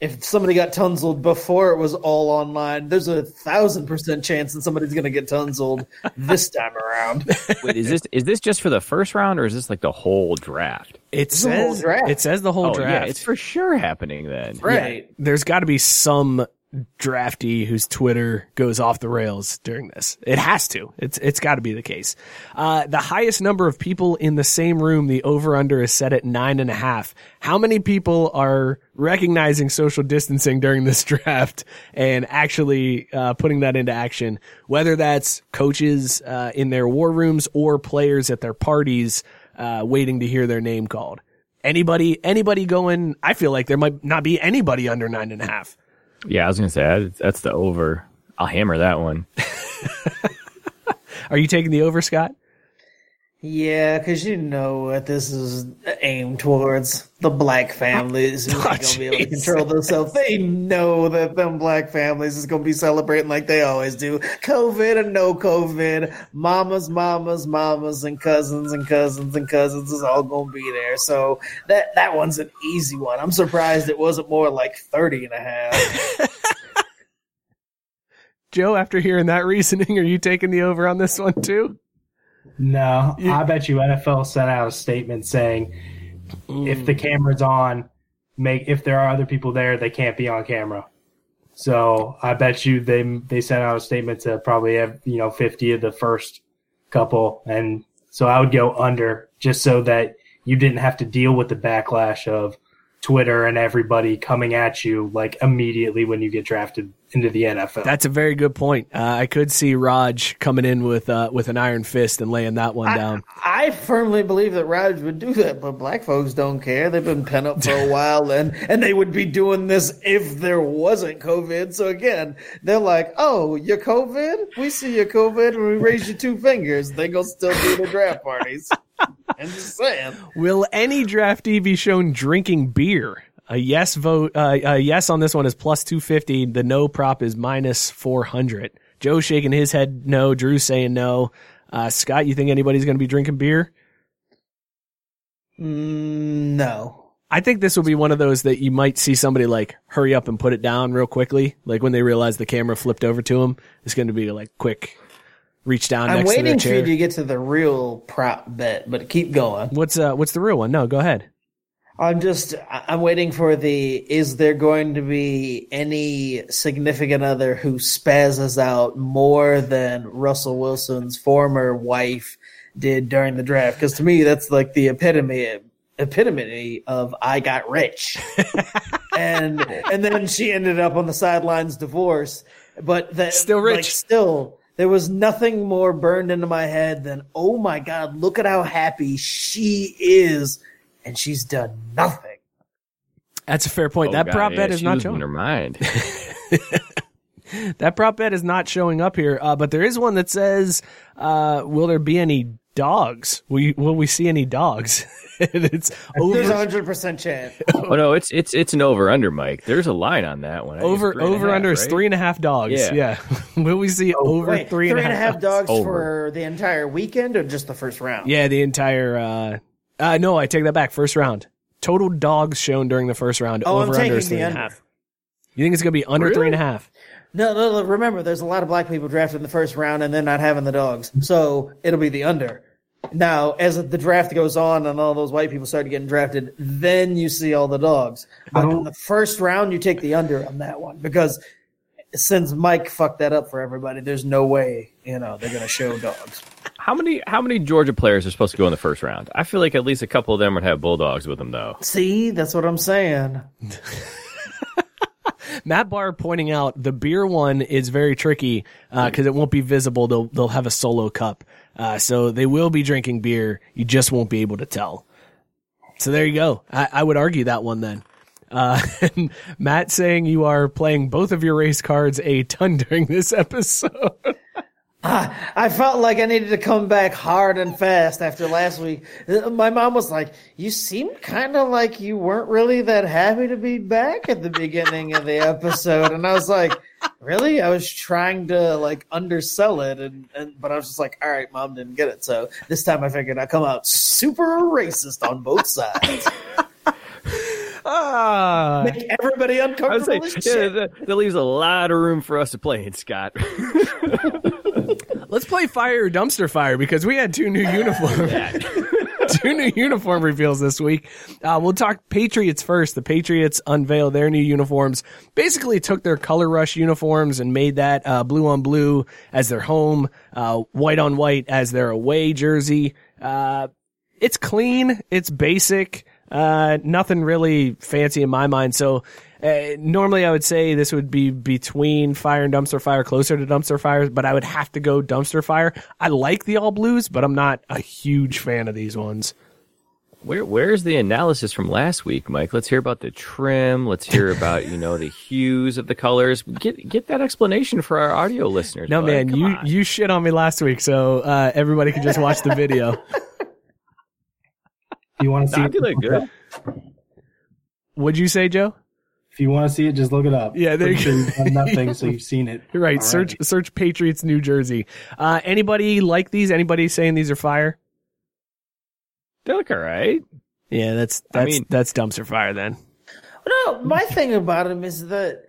if somebody got tunsled before it was all online, there's a thousand percent chance that somebody's going to get tunsled this time around.
Wait, is this is this just for the first round or is this like the whole draft?
It
the whole
says
draft.
it says the whole
oh
draft.
yeah, it's for sure happening then.
Right.
there's got to be some draftee whose Twitter goes off the rails during this. It has to. It's it's got to be the case. Uh, the highest number of people in the same room, the over under is set at nine and a half. How many people are recognizing social distancing during this draft and actually uh, putting that into action? Whether that's coaches uh, in their war rooms or players at their parties uh, waiting to hear their name called. Anybody, anybody going? I feel like there might not be anybody under nine and a half.
Yeah, I was gonna say that's the over. I'll hammer that one.
Are you taking the over, Scott?
Yeah, because you know what this is aimed towards the black families who
Oh,
ain't gonna be able to control themselves. They know that them black families is gonna be celebrating like they always do. COVID and no COVID, mamas, mamas, mamas, and cousins and cousins and cousins is all gonna be there. So that that one's an easy one. I'm surprised it wasn't more like 30 and a half.
Joe, after hearing that reasoning, are you taking the over on this one too?
No, I bet you NFL sent out a statement saying if the mm. camera's on, make if there are other people there, they can't be on camera. So I bet you they they sent out a statement to probably have you know fifty of the first couple, and so I would go under just so that you didn't have to deal with the backlash of Twitter and everybody coming at you like immediately when you get drafted into the NFL.
That's a very good point. Uh, I could see Rog coming in with uh, with an iron fist and laying that one down.
I firmly believe that Rog would do that, but black folks don't care. They've been pent up for a while, and and they would be doing this if there wasn't COVID. So again, they're like, "Oh, you're COVID? We see your COVID, and we raise you two fingers." They gonna still do the draft parties. I'm just saying.
Will any draftee be shown drinking beer? A yes vote, uh, a yes on this one is plus 250. The no prop is minus 400. Joe shaking his head no. Drew saying no. Uh, Scott, you think anybody's going to be drinking beer?
Mm, no.
I think this will be one of those that you might see somebody like hurry up and put it down real quickly. Like when they realize the camera flipped over to them, it's going to be like quick reach down
I'm
next to their
waiting for you to get to the real prop bet, but keep going.
What's uh what's the real one? No, go ahead.
I'm just I'm waiting for the is there going to be any significant other who spazzes out more than Russell Wilson's former wife did during the draft because to me that's like the epitome epitome of I got rich. and and then she ended up on the sidelines divorced but that
Still rich.
like, still there was nothing more burned into my head than oh my god look at how happy she is and she's done nothing
That's a fair point.
Oh,
that
God,
prop
yeah,
bet is
she
not
was in
showing.
her mind.
That prop bet is not showing up here. Uh, but there is one that says, uh, "Will there be any dogs? Will, you, will we see any dogs?" and it's
there's a hundred percent chance
oh no, it's it's it's an over under, Mike. There's a line on that one. I think it's
over
three and a
over
half,
under is three and a half dogs. Yeah.
Yeah.
will we see over
Wait,
three and a half?
dogs
Over.
for the entire weekend or just the first round
Yeah, the entire. Uh, uh, no, I take that back. First round. Total dogs shown during the first round.
Oh, I'm
over under
taking
is three
the
and a
under.
half. You think it's gonna be under
Really?
three and a half?
no, no no remember there's a lot of black people drafted in the first round and they're not having the dogs so it'll be the under now as the draft goes on and all those white people start getting drafted then you see all the dogs but in the first round you take the under on that one because since mike fucked that up for everybody there's no way you know they're gonna show dogs
How many how many Georgia players are supposed to go in the first round? I feel like at least a couple of them would have bulldogs with them though.
see that's what i'm saying
Matt Barr pointing out the beer one is very tricky because it won't be visible. They'll they'll have a solo cup, uh, so they will be drinking beer. You just won't be able to tell. So there you go. I, I would argue that one then. Uh, and Matt saying you are playing both of your race cards a ton during this episode.
I felt like I needed to come back hard and fast after last week. Uh, My mom was like, "You seemed kind of like you weren't really that happy to be back at the beginning of the episode," and I was like, "Really?" I was trying to like undersell it, and, and but I was just like, "All right, mom didn't get it." So this time I figured I'd come out super racist on both sides,
ah,
make everybody uncomfortable
yeah, that, that leaves a lot of room for us to play in, Scott.
let's play fire or dumpster fire because we had two new uniforms. two new uniform reveals this week. Uh, we'll talk Patriots first. The Patriots unveiled their new uniforms. Basically, took their color rush uniforms and made that uh, blue on blue as their home, uh, white on white as their away jersey. Uh, it's clean. It's basic. Uh, nothing really fancy in my mind. So uh, normally I would say this would be between fire and dumpster fire, closer to dumpster fire, but I would have to go dumpster fire. I like the all blues, but I'm not a huge fan of these ones.
Where where's the analysis from last week, Mike? Let's hear about the trim. Let's hear about you know the hues of the colors. Get get that explanation for our audio listeners.
No
bud.
man,
Come
you
on.
you shit on me last week, so uh, everybody can just watch the video.
If you want to see
Nah, I
it,
feel like
look
good.
it.
What'd you say, Joe?
If you want to see it, just look it up.
Yeah, there
Pretty
you
sure you've done nothing, so you've seen it.
You're right.
already.
Search search Patriots New Jersey. Uh, anybody like these? Anybody saying these are fire?
They look all right.
Yeah, that's
I
that's
mean-
that's dumpster fire then.
No, my thing about them is that, I-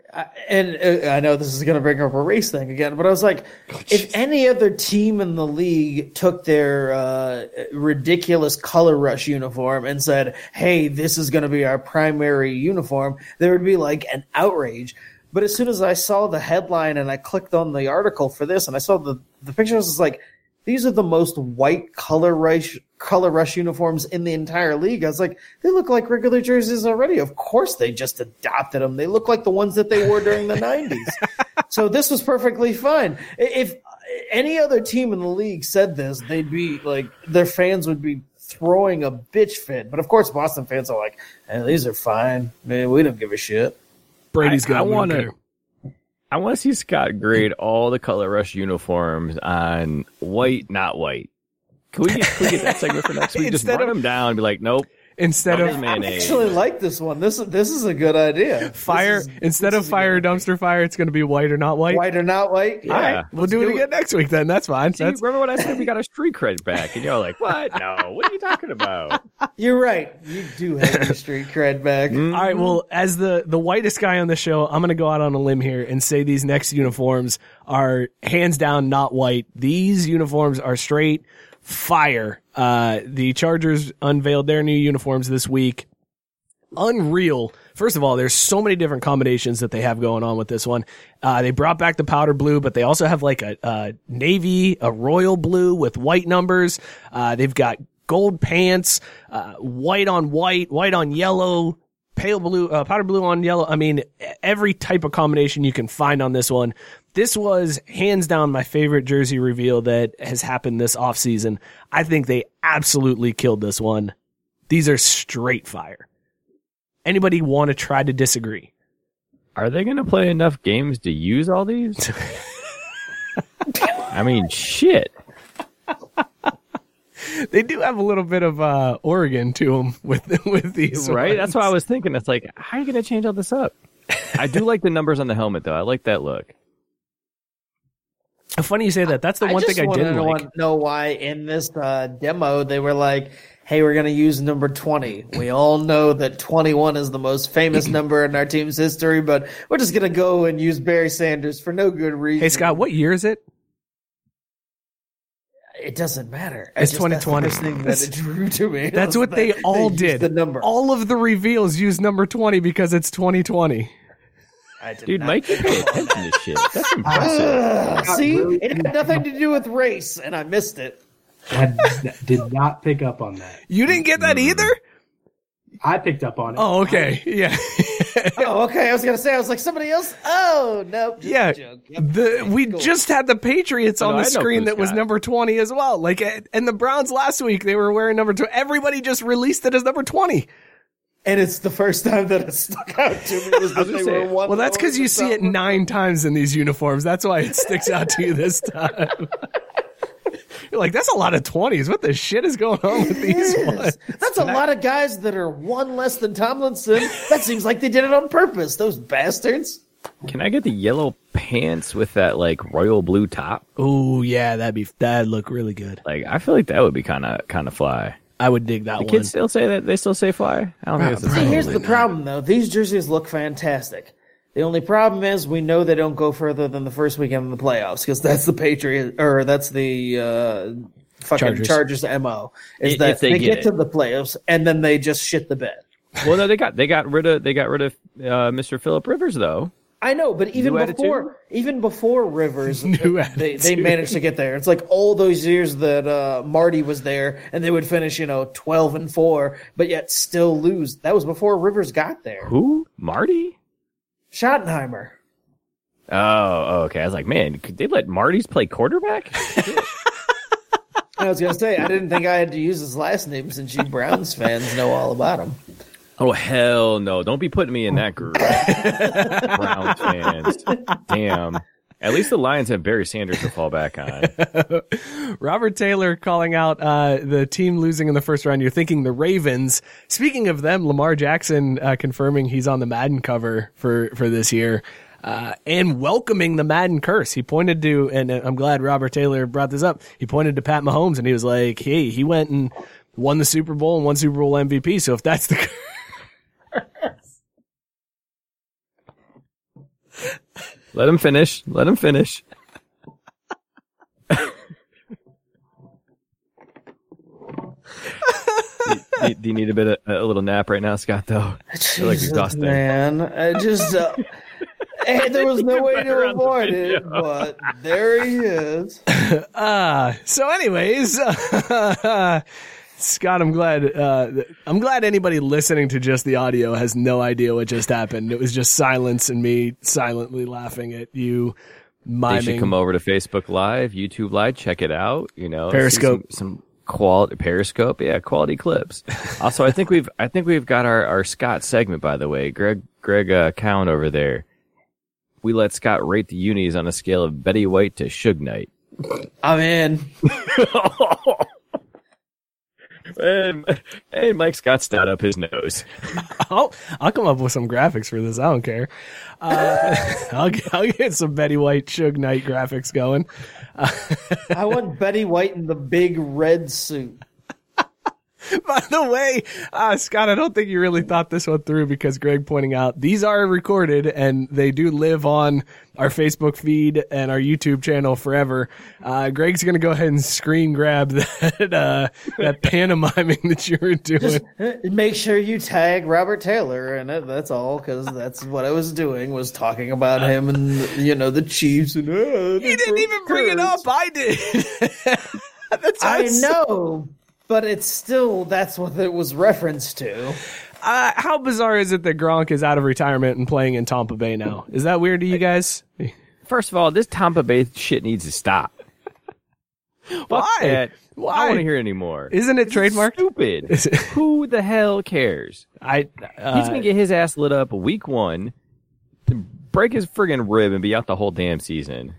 and uh, I know this is going to bring up a race thing again, but I was like, if any other team in the league took their uh, ridiculous color rush uniform and said, "Hey, this is going to be our primary uniform," there would be like an outrage. But as soon as I saw the headline and I clicked on the article for this and I saw the the pictures, I was like, these are the most white color rush color rush uniforms in the entire league. I was like, they look like regular jerseys already. Of course, they just adopted them. They look like the ones that they wore during the '90s. So this was perfectly fine. If any other team in the league said this, they'd be like, their fans would be throwing a bitch fit. But of course, Boston fans are like, hey, these are fine. Man, we don't give a shit.
Brady's got.
I
one
wanna-
there.
I want to see Scott grade all the color rush uniforms on white, not white. Can we get, can we get that segment for next week? Just run
of-
them down and be like, nope.
Instead of
there's
I actually like this one. This this is a good idea.
fire
is-
instead of fire
good idea.
dumpster fire, it's going to be white or not white.
white or not white.
Yeah.
All right,
We'll
let's
do it
do
again next week then. That's fine.
See,
That's
remember when I said we got our street cred back? And you're like, what? No. What are you talking about?
You're right. You do have your street cred back. Mm-hmm.
All right. Well, as the the whitest guy on the show, I'm going to go out on a limb here and say these next uniforms are hands down not white. These uniforms are straight fire. Uh, the Chargers unveiled their new uniforms this week. Unreal. First of all, there's so many different combinations that they have going on with this one. Uh, they brought back the powder blue, but they also have like a, a navy, a royal blue with white numbers. Uh, they've got gold pants, uh, white on white, white on yellow, pale blue, uh, powder blue on yellow. I mean, every type of combination you can find on this one. This was hands down my favorite jersey reveal that has happened this offseason. I think they absolutely killed this one. These are straight fire. Anybody want to try to disagree?
Are they going to play enough games to use all these? I mean, shit.
They do have a little bit of uh, Oregon to them with with these,
Right? That's what I was thinking. It's like, how are you going to change all this up? I do like the numbers on the helmet, though. I like that look.
Funny you say that. That's the
I
one thing I didn't
know,
like.
know why in this uh, demo they were like, "Hey, we're going to use number 20." We all know that 21 is the most famous number in our team's history, but we're just going to go and use Barry Sanders for no good reason.
Hey Scott, what year is it?
It doesn't matter.
It's
just, that's the thing that it drew to me.
That's what they all
used
did.
The number.
All of the reveals use number 20 because it's 2020.
I did
Dude,
not
Mike, you pay attention to shit. That's impressive.
Ugh,
Scott
see, it had nothing to do with race, and I missed it.
I did not pick up on that.
You didn't get that either?
I picked up on it.
Oh, okay. Yeah.
Oh, okay. I was gonna say, I was like, somebody else. Oh no, just
yeah.
Yep.
The we
Cool.
just had the Patriots on
No,
the
I
screen
Blue
that was number 20 as well. Like and the Browns last week they were wearing number 2. Everybody just released it as number 20.
And it's the first time that it stuck out to me was that they
say,
were one.
Well, that's cuz you see it 9 times in these uniforms. That's why it sticks out to you this time. You're like, that's a lot of 20s. What the shit is going on with these ones?
That's a lot of guys that are one less than Tomlinson. That seems like they did it on purpose. Those bastards.
Can I get the yellow pants with that, like, royal blue top?
Oh, yeah, that'd be that'd look really good.
Like, I feel like that would be kind of kind of fly.
I would dig that
The
one.
kids still say that? They still say fly? I don't think it's
See, here's the problem though. These jerseys look fantastic. The only problem is we know they don't go further than the first weekend of the playoffs because that's the Patriot or that's the uh, fucking
Chargers.
Chargers, mo is
If-
that
if they
they,
get
get, to the playoffs and then they just shit the bed.
Well, no, they got they got rid of they got rid of uh, Mr. Philip Rivers though.
I know, but even
New
before
attitude?
even before Rivers, they, they managed to get there. It's like all those years that uh, Marty was there, and they would finish, you know, twelve and four, but yet still lose. That was before Rivers got there.
Who? Marty?
Schottenheimer.
Oh, oh, okay. I was like, man, could they let Marty's play quarterback?
I was gonna say I didn't think I had to use his last name since you Browns fans know all about him.
Oh hell no! Don't be putting me in that group. Browns fans. Damn. At least the Lions have Barry Sanders to fall back on.
Robert Taylor calling out uh, the team losing in the first round. You're thinking the Ravens. Speaking of them, Lamar Jackson uh, confirming he's on the Madden cover for for this year. Uh, and welcoming the Madden curse. He pointed to, and I'm glad Robert Taylor brought this up. He pointed to Pat Mahomes and he was like, "Hey, he went and won the Super Bowl and won Super Bowl MVP. So if that's the
Let him finish. Let him finish. do, you- do you need a bit of a little nap right now, Scott? Though I feel like
Jesus,
exhausted.
man. I just uh, hey, there was no way to
on
avoid it, but there he is.
Uh, so anyways, Scott, I'm glad, uh, I'm glad anybody listening to just the audio has no idea what just happened. It was just silence and me silently laughing at you
They should come over to Facebook Live, YouTube Live, check it out. You know,
Periscope.
some, some quality Periscope, yeah, quality clips. also, I think we've I think we've got our our Scott segment by the way. Greg Greg uh, Cowan over there. We let Scott rate the unis on a scale of Betty White to Suge Knight.
I'm in.
and, and Mike Scott stout up his nose.
I'll, I'll come up with some graphics for this. I don't care. Uh, I'll, get- I'll get some Betty White Suge Knight graphics going.
I want Betty White in the big red suit.
By the way, uh, Scott, I don't think you really thought this one through because Greg pointing out these are recorded and they do live on our Facebook feed and our YouTube channel forever. Uh, Greg's going to go ahead and screen grab that, uh, that pantomiming that you were doing.
Make sure you tag Robert Taylor in it. That's all, because that's what I was doing was talking about him and you know the Chiefs and. Uh,
You didn't even bring it up. I did. That's
I know, but it's still that's what it was referenced to.
Uh, how bizarre is it that Gronk is out of retirement and playing in Tampa Bay now? Is that weird to you guys?
First of all, this Tampa Bay shit needs to stop. Fuck
Why?
I don't want to hear anymore.
Isn't it trademarked?
Stupid.
Is it-
Who the hell cares?
I uh,
He's gonna get his ass lit up week one, break his friggin' rib, and be out the whole damn season.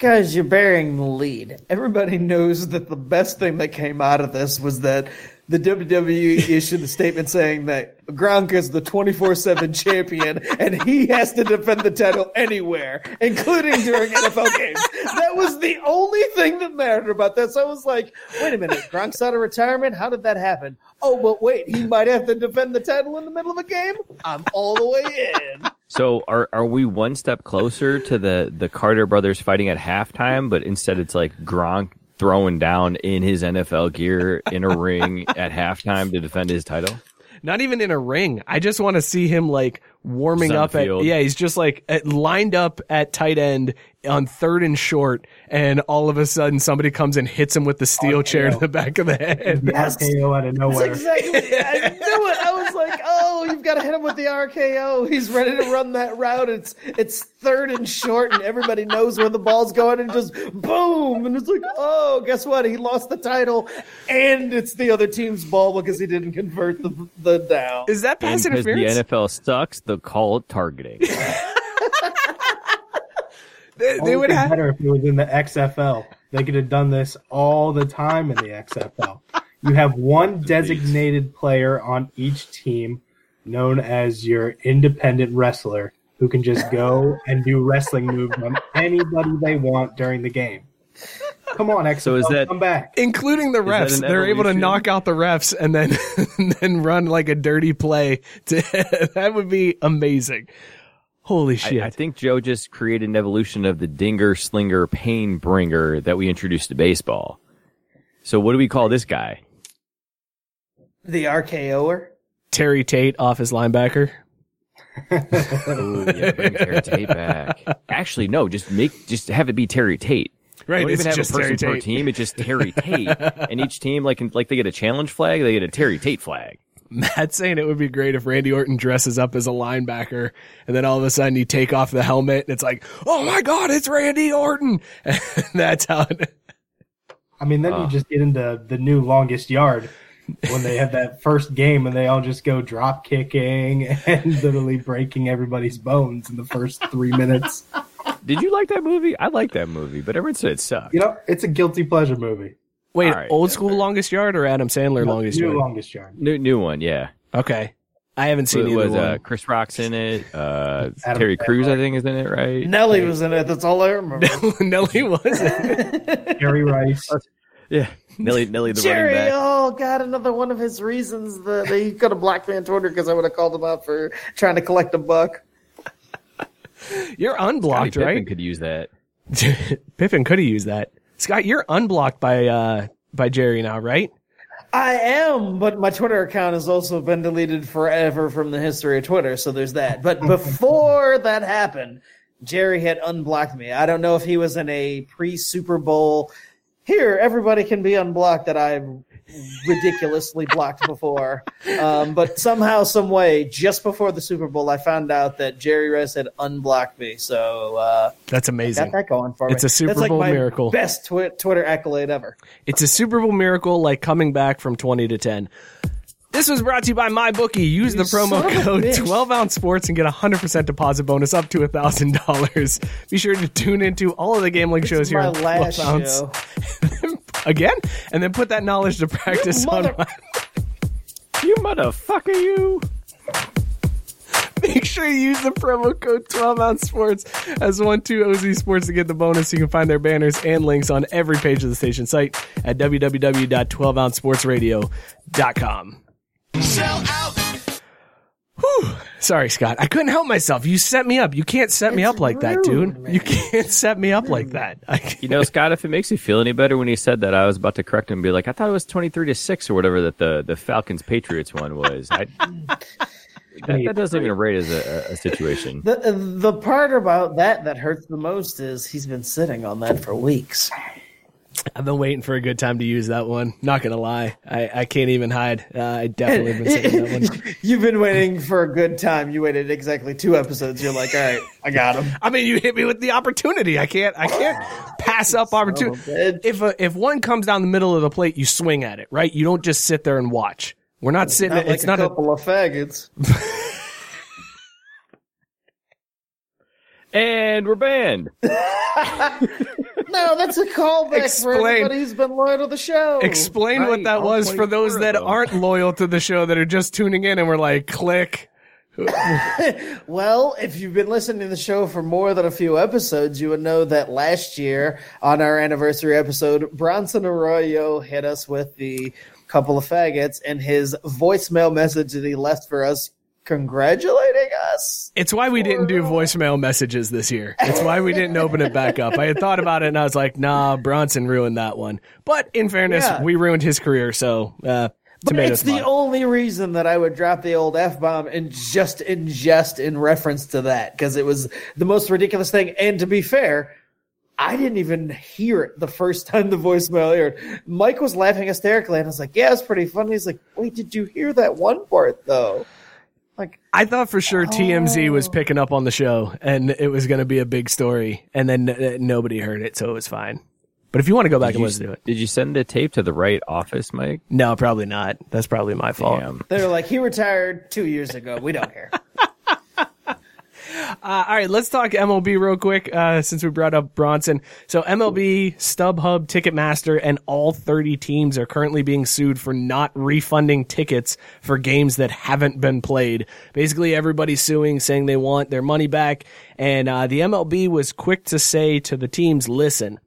Guys, you're bearing the lead. Everybody knows that the best thing that came out of this was that the WWE issued a statement saying that Gronk is the 24-7 champion and he has to defend the title anywhere, including during NFL games. That was the only thing that mattered about this. I was like, wait a minute, Gronk's out of retirement? How did that happen? Oh, but wait, he might have to defend the title in the middle of a game? I'm all the way in.
So are are we one step closer to the the Carter brothers fighting at halftime, but instead it's like Gronk throwing down in his NFL gear in a ring at halftime to defend his title?
not even in a ring. I just want to see him like warming up at yeah. He's just like at, lined up at tight end on third and short, and all of a sudden somebody comes and hits him with the steel chair to the back of the head.
The RKO out of
That's
nowhere.
exactly. I knew it. I was like, "Oh, you've got to hit him with the RKO. He's ready to run that route. It's it's third and short, and everybody knows where the ball's going, and just boom, and it's like, oh, guess what? He lost the title, and it's the other team's ball because he didn't convert the the down.
Is that
And
pass
because the? NFL sucks, they'll call it targeting.
They, they would
thing
have.
better if it was in the XFL. They could have done this all the time in the XFL. You have one designated player on each team, known as your independent wrestler, who can just go and do wrestling moves on anybody they want during the game. Come on, XFL,
So is that-
come back.
Including the refs, they're able to knock out the refs and then and then run like a dirty play. To, that would be amazing. Holy shit!
I, I think Joe just created an evolution of the dinger, slinger, pain bringer that we introduced to baseball. So what do we call this guy?
The RKOer.
Terry Tate Office Linebacker.
Ooh, yeah, bring Terry Tate back. Actually, no, just make just have it be Terry Tate.
Right,
Don't
it's
even have
just
a person
Terry
per
Tate.
team. It's just Terry Tate, and each team like like they get a challenge flag, they get a Terry Tate flag.
Matt's saying it would be great if Randy Orton dresses up as a linebacker and then all of a sudden you take off the helmet and it's like, oh my God, it's Randy Orton. And that's how it,
I mean, then
Ah.
you just get into the new longest yard when they have that first game and they all just go drop kicking and literally breaking everybody's bones in the first three minutes.
Did you like that movie? I like that movie, but everyone said it sucked.
You know, it's a guilty pleasure movie.
Wait,
All right,
old
yeah,
school
fair.
longest yard or Adam Sandler
No,
longest
new
yard?
longest yard.
New new one, yeah.
okay. I haven't seen
It
either
was uh,
one.
Chris Rock's in it. Uh, Terry Crews, I think, is in it, right?
Nelly was in it. That's all I remember.
Nelly wasn't.
Harry Rice.
Yeah, Nelly, Nelly the
Jerry,
running back.
oh god, another one of his reasons that he could have blocked me on Twitter because I would have called him out for trying to collect a buck.
You're
Scottie
unblocked,
Pippen
right?
could use that.
Pippen could have used that. Scott, you're unblocked by uh by Jerry now, right?
I am, but my Twitter account has also been deleted forever from the history of Twitter, so there's that. But before that happened, Jerry had unblocked me. I don't know if he was in a pre Super Bowl. Here, everybody can be unblocked that I've ridiculously blocked before. Um, but somehow, some way, just before the Super Bowl, I found out that Jerry Rice had unblocked me. So uh,
That's
got
amazing.
that going for me.
It's a Super
That's like
Bowl
my
miracle.
Best twi- Twitter accolade ever.
It's a Super Bowl miracle like coming back from 20 to 10. This was brought to you by MyBookie. Use the promo
son of a
code 12 ounce sports and get a 100% deposit bonus up to $1,000. Be sure to tune into all of the gambling shows here on 12 ounce. again, and then put that knowledge to practice on
mother-
my-
You motherfucker, you.
Make sure you use the promo code 12 ounce sports as one two OZ Sports to get the bonus. You can find their banners and links on every page of the station site at www.12ouncesportsradio.com.
Sell out.
Sorry, Scott. I couldn't help myself. You set me up. You can't set me up like that, dude.
man.
You can't set me up like that.
You know, Scott, if it makes you feel any better when he said that, I was about to correct him and be like, I thought it was 23 to 6 or whatever that the, the Falcons Patriots one was. I, that, that doesn't even rate as a, a situation.
The the part about that that hurts the most is he's been sitting on that for weeks.
I've been waiting for a good time to use that one. Not gonna lie, I, I can't even hide. Uh, I definitely been saying that one.
You've been waiting for a good time. You waited exactly two episodes. You're like, all right, I got him.
I mean, you hit me with the opportunity. I can't. I can't pass up opportunity.
bitch.
If a, if one comes down the middle of the plate, you swing at it. Right? You don't just sit there and watch. We're not sitting.
Not like
it's
a
not a,
couple of faggots.
And we're banned.
No, that's a callback for
Explain.
everybody who's been loyal to the show.
Explain what that
I'll
was for those that
them.
aren't loyal to the show that are just tuning in and we're like, click.
Well, if you've been listening to the show for more than a few episodes, you would know that last year on our anniversary episode, Bronson Arroyo hit us with the couple of faggots and his voicemail message that he left for us congratulating us.
It's why we didn't do voicemail messages this year. It's why we didn't open it back up. I had thought about it and I was like, nah, Bronson ruined that one. But in fairness,
Yeah.
we ruined his career. So, uh,
But it's the only reason that I would drop the old F bomb and just ingest in reference to that because it was the most ridiculous thing. And to be fair, I didn't even hear it the first time the voicemail aired. Mike was laughing hysterically, and I was like, "Yeah, it's pretty funny." He's like, "Wait, did you hear that one part though?" Like,
I thought for sure TMZ was
Oh.
picking up on the show and it was going to be a big story. And then uh, nobody heard it. So it was fine. But if you want to go back
Did
and
you,
listen to it,
did you send the tape to the right office, Mike?
no, probably not. That's probably my fault.
Damn.
they're like, "He retired two years ago. We don't care."
Uh, all right, let's talk MLB real quick uh, since we brought up Bronson. So MLB, StubHub, Ticketmaster, and all 30 teams are currently being sued for not refunding tickets for games that haven't been played. Basically, everybody's suing, saying they want their money back. And uh, the MLB was quick to say to the teams, listen,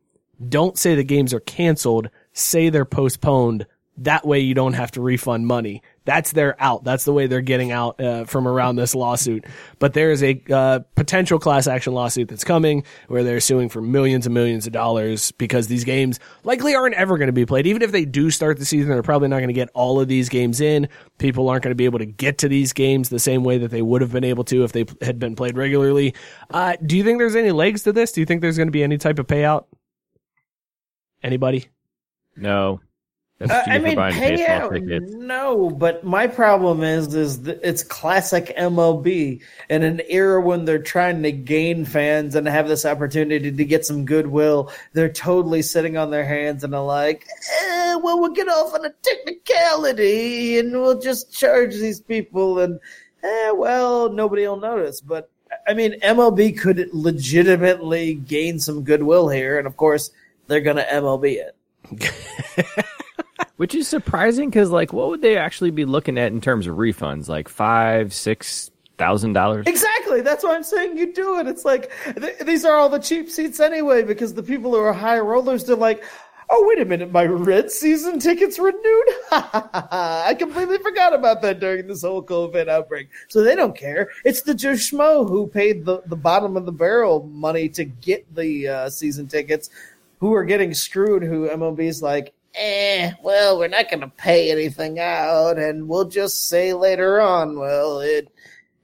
don't say the games are canceled, say they're postponed. That way you don't have to refund money. That's their out. That's the way they're getting out uh, from around this lawsuit. But there is a uh, potential class action lawsuit that's coming where they're suing for millions and millions of dollars because these games likely aren't ever going to be played. Even if they do start the season, they're probably not going to get all of these games in. People aren't going to be able to get to these games the same way that they would have been able to if they had been played regularly. Uh, do you think there's any legs to this? Do you think there's going to be any type of payout? Anybody?
No. That's
Uh,
cheap
I mean, payout,
tickets.
no, but my problem is, is it's classic MLB in an era when they're trying to gain fans and have this opportunity to get some goodwill. They're totally sitting on their hands and are like, eh, well, we'll get off on a technicality and we'll just charge these people and, eh, well, nobody will notice. But I mean, MLB could legitimately gain some goodwill here, and of course, they're going to MLB it.
Which is surprising because, like, what would they actually be looking at in terms of refunds? Like five, six thousand dollars?
Exactly. That's why I'm saying you do it. It's like th- these are all the cheap seats anyway because the people who are high rollers, they're like, oh, wait a minute, my red season tickets renewed? I completely forgot about that during this whole COVID outbreak. So they don't care. It's the Joe Schmo who paid the, the bottom of the barrel money to get the uh, season tickets who are getting screwed, who MLB's like, eh, well, we're not going to pay anything out, and we'll just say later on, well, it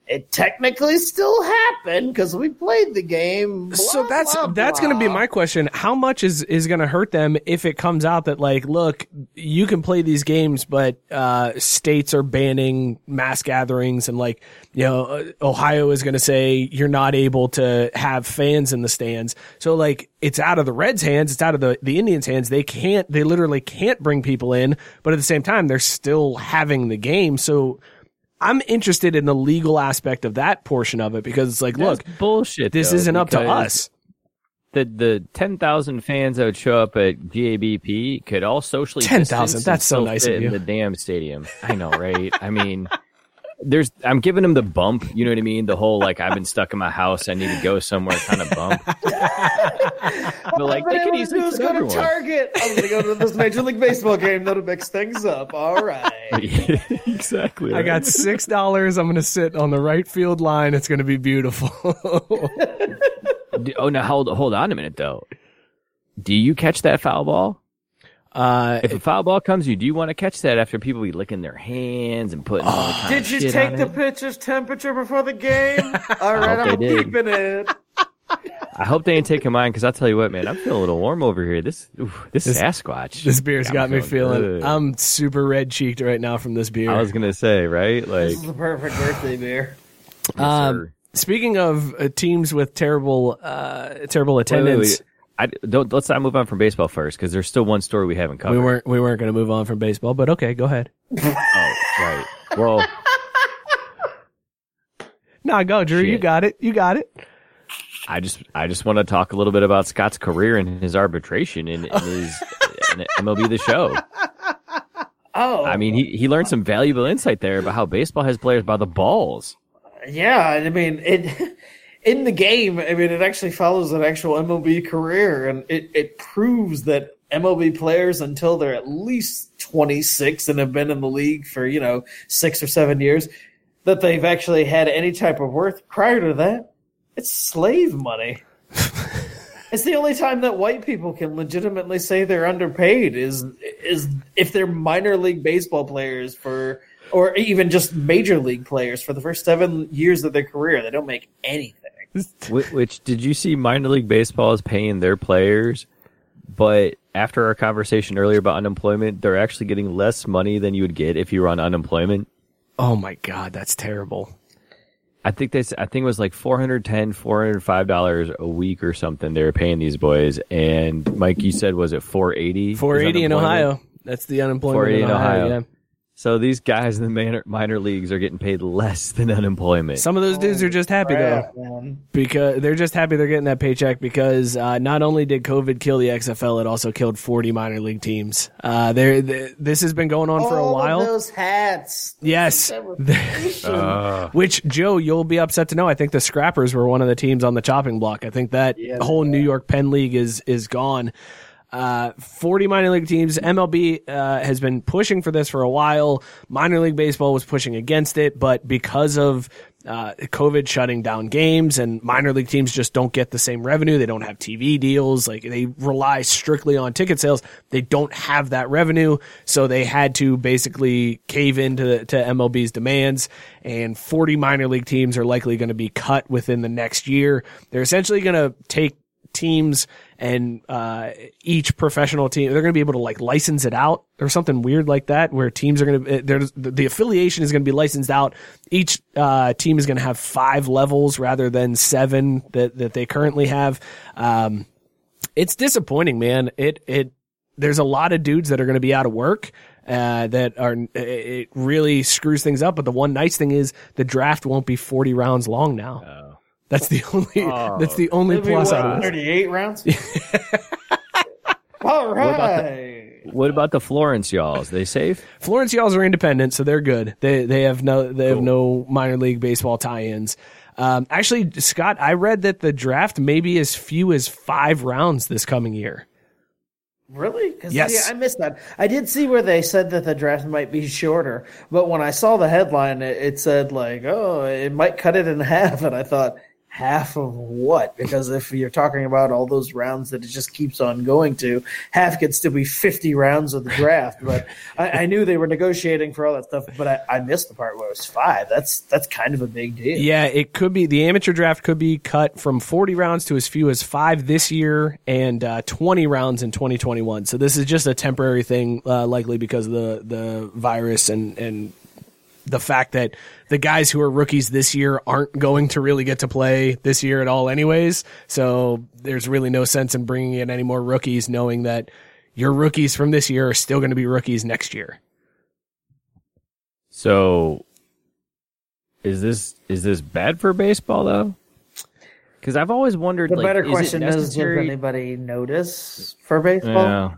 it technically still happened because we played the game.
so that's
blah,
that's going to be my question. How much is is going to hurt them if it comes out that like, look, you can play these games, but uh, states are banning mass gatherings, and like, you know, uh, Ohio is going to say you're not able to have fans in the stands. So like, it's out of the Reds' hands, it's out of the the Indians' hands. They can't, they literally can't bring people in, but at the same time, they're still having the game. So. I'm interested in the legal aspect of that portion of it because it's like, look,
bullshit.
this
though,
isn't up to us.
The the ten thousand fans that would show up at GABP could all socially
10,000, that's so nice of
in. The damn stadium. I know, right? I mean, there's I'm giving him the bump. You know what I mean? The whole like I've been stuck in my house. I need to go somewhere kind of bump. but like
All
they
I
could easily
do is go to
everyone.
Target. I'm going to go to this Major League Baseball game. That'll mix things up. All right.
exactly.
I got six dollars. I'm going to sit on the right field line. It's going to be beautiful.
Oh, now hold hold on a minute though. Do you catch that foul ball?
Uh,
If a foul ball comes you, do you want to catch that after people be licking their hands and putting all the kind
Did you
shit
take the
it?
pitcher's temperature before the game? All right, I'm keeping it.
I hope they ain't taking mine because I'll tell you what, man, I'm feeling a little warm over here. This oof, this, Sasquatch.
this beer's
got
got
me
me feeling.
feeling good.
I'm super red cheeked right now from this beer.
I was gonna say, right? Like,
This is the perfect birthday beer.
Um,
sir.
Speaking of uh, teams with terrible, uh, terrible
Wait, wait,
attendance,
wait. I don't. Let's not move on from baseball first because there's still one story we haven't covered.
we weren't we weren't going to move on from baseball, but okay, go ahead.
Oh, right. Well,
Nah, go, Drew. You got it. You got it.
I just I just want to talk a little bit about Scott's career and his arbitration in, in his in MLB the Show.
Oh,
I mean, he he learned some valuable insight there about how baseball has players by the balls.
yeah. I mean, it in the game. I mean, it actually follows an actual MLB career, and it it proves that MLB players until they're at least 26 and have been in the league for you know six or seven years, that they've actually had any type of worth. Prior to that, it's slave money. It's the only time that white people can legitimately say they're underpaid is is if they're minor league baseball players for or even just major league players for the first seven years of their career. They don't make anything.
Which, which did you see? Minor league baseball is paying their players, but after our conversation earlier about unemployment, they're actually getting less money than you would get if you were on unemployment.
Oh my god, that's terrible.
I think that's I think it was like 410 405 dollars a week or something they were paying these boys and Mike you said was it 480
Four eighty in? Ohio. That's the unemployment
480
in
in
Ohio.
Ohio.
Yeah.
So these guys in the minor, minor leagues are getting paid less than unemployment.
Some of those dudes are just happy though.
Man.
because they're just happy they're getting that paycheck because uh, not only did COVID kill the XFL, it also killed 40 minor league teams. Uh, there, th- this has been going on for a
All of
while.
those hats.
Yes.
Uh,
Which Joe, you'll be upset to know. I think the Scrappers were one of the teams on the chopping block. I think that
Yeah,
whole
they
New York Penn League is is gone. Uh, 40 minor league teams. MLB uh, has been pushing for this for a while. Minor league baseball was pushing against it, but because of uh, COVID shutting down games and minor league teams just don't get the same revenue. They don't have TV deals. Like they rely strictly on ticket sales. They don't have that revenue. So they had to basically cave into to MLB's demands and 40 minor league teams are likely going to be cut within the next year. They're essentially going to take teams and uh, each professional team they're going to be able to like license it out or something weird like that where teams are going to there's the affiliation is going to be licensed out. Each uh, team is going to have five levels rather than seven that that they currently have. Um, it's disappointing man. It it there's a lot of dudes that are going to be out of work uh, that are it really screws things up but the one nice thing is the draft won't be 40 rounds long now.
Oh.
That's the only.
Oh.
That's the only plus
what,
out of it.
38 rounds? All
about
right.
What about the Florence y'alls? They safe?
Florence Y'alls are independent, so they're good. They they have no they have no minor league baseball tie-ins. Um, actually, Scott, I read that the draft may be as few as five rounds this coming year.
Really? 'Cause,
Yes.
yeah, I missed that. I did see where they said that the draft might be shorter, but when I saw the headline, it, it said like, "Oh, it might cut it in half," and I thought, "Half of what?" Because if you're talking about all those rounds that it just keeps on going to, half could still be 50 rounds of the draft. But I, I knew they were negotiating for all that stuff, but I, I missed the part where it was five. That's that's kind of a big deal.
Yeah, it could be the amateur draft could be cut from 40 rounds to as few as five this year and uh, 20 rounds in 2021. So this is just a temporary thing, uh, likely because of the the virus and and the fact that the guys who are rookies this year aren't going to really get to play this year at all, anyways. So there's really no sense in bringing in any more rookies, knowing that your rookies from this year are still going to be rookies next year.
So, is this is this bad for baseball though? Because I've always wondered.
The
like,
better
is it
question is, does
necessary-
anybody notice for baseball?
Yeah.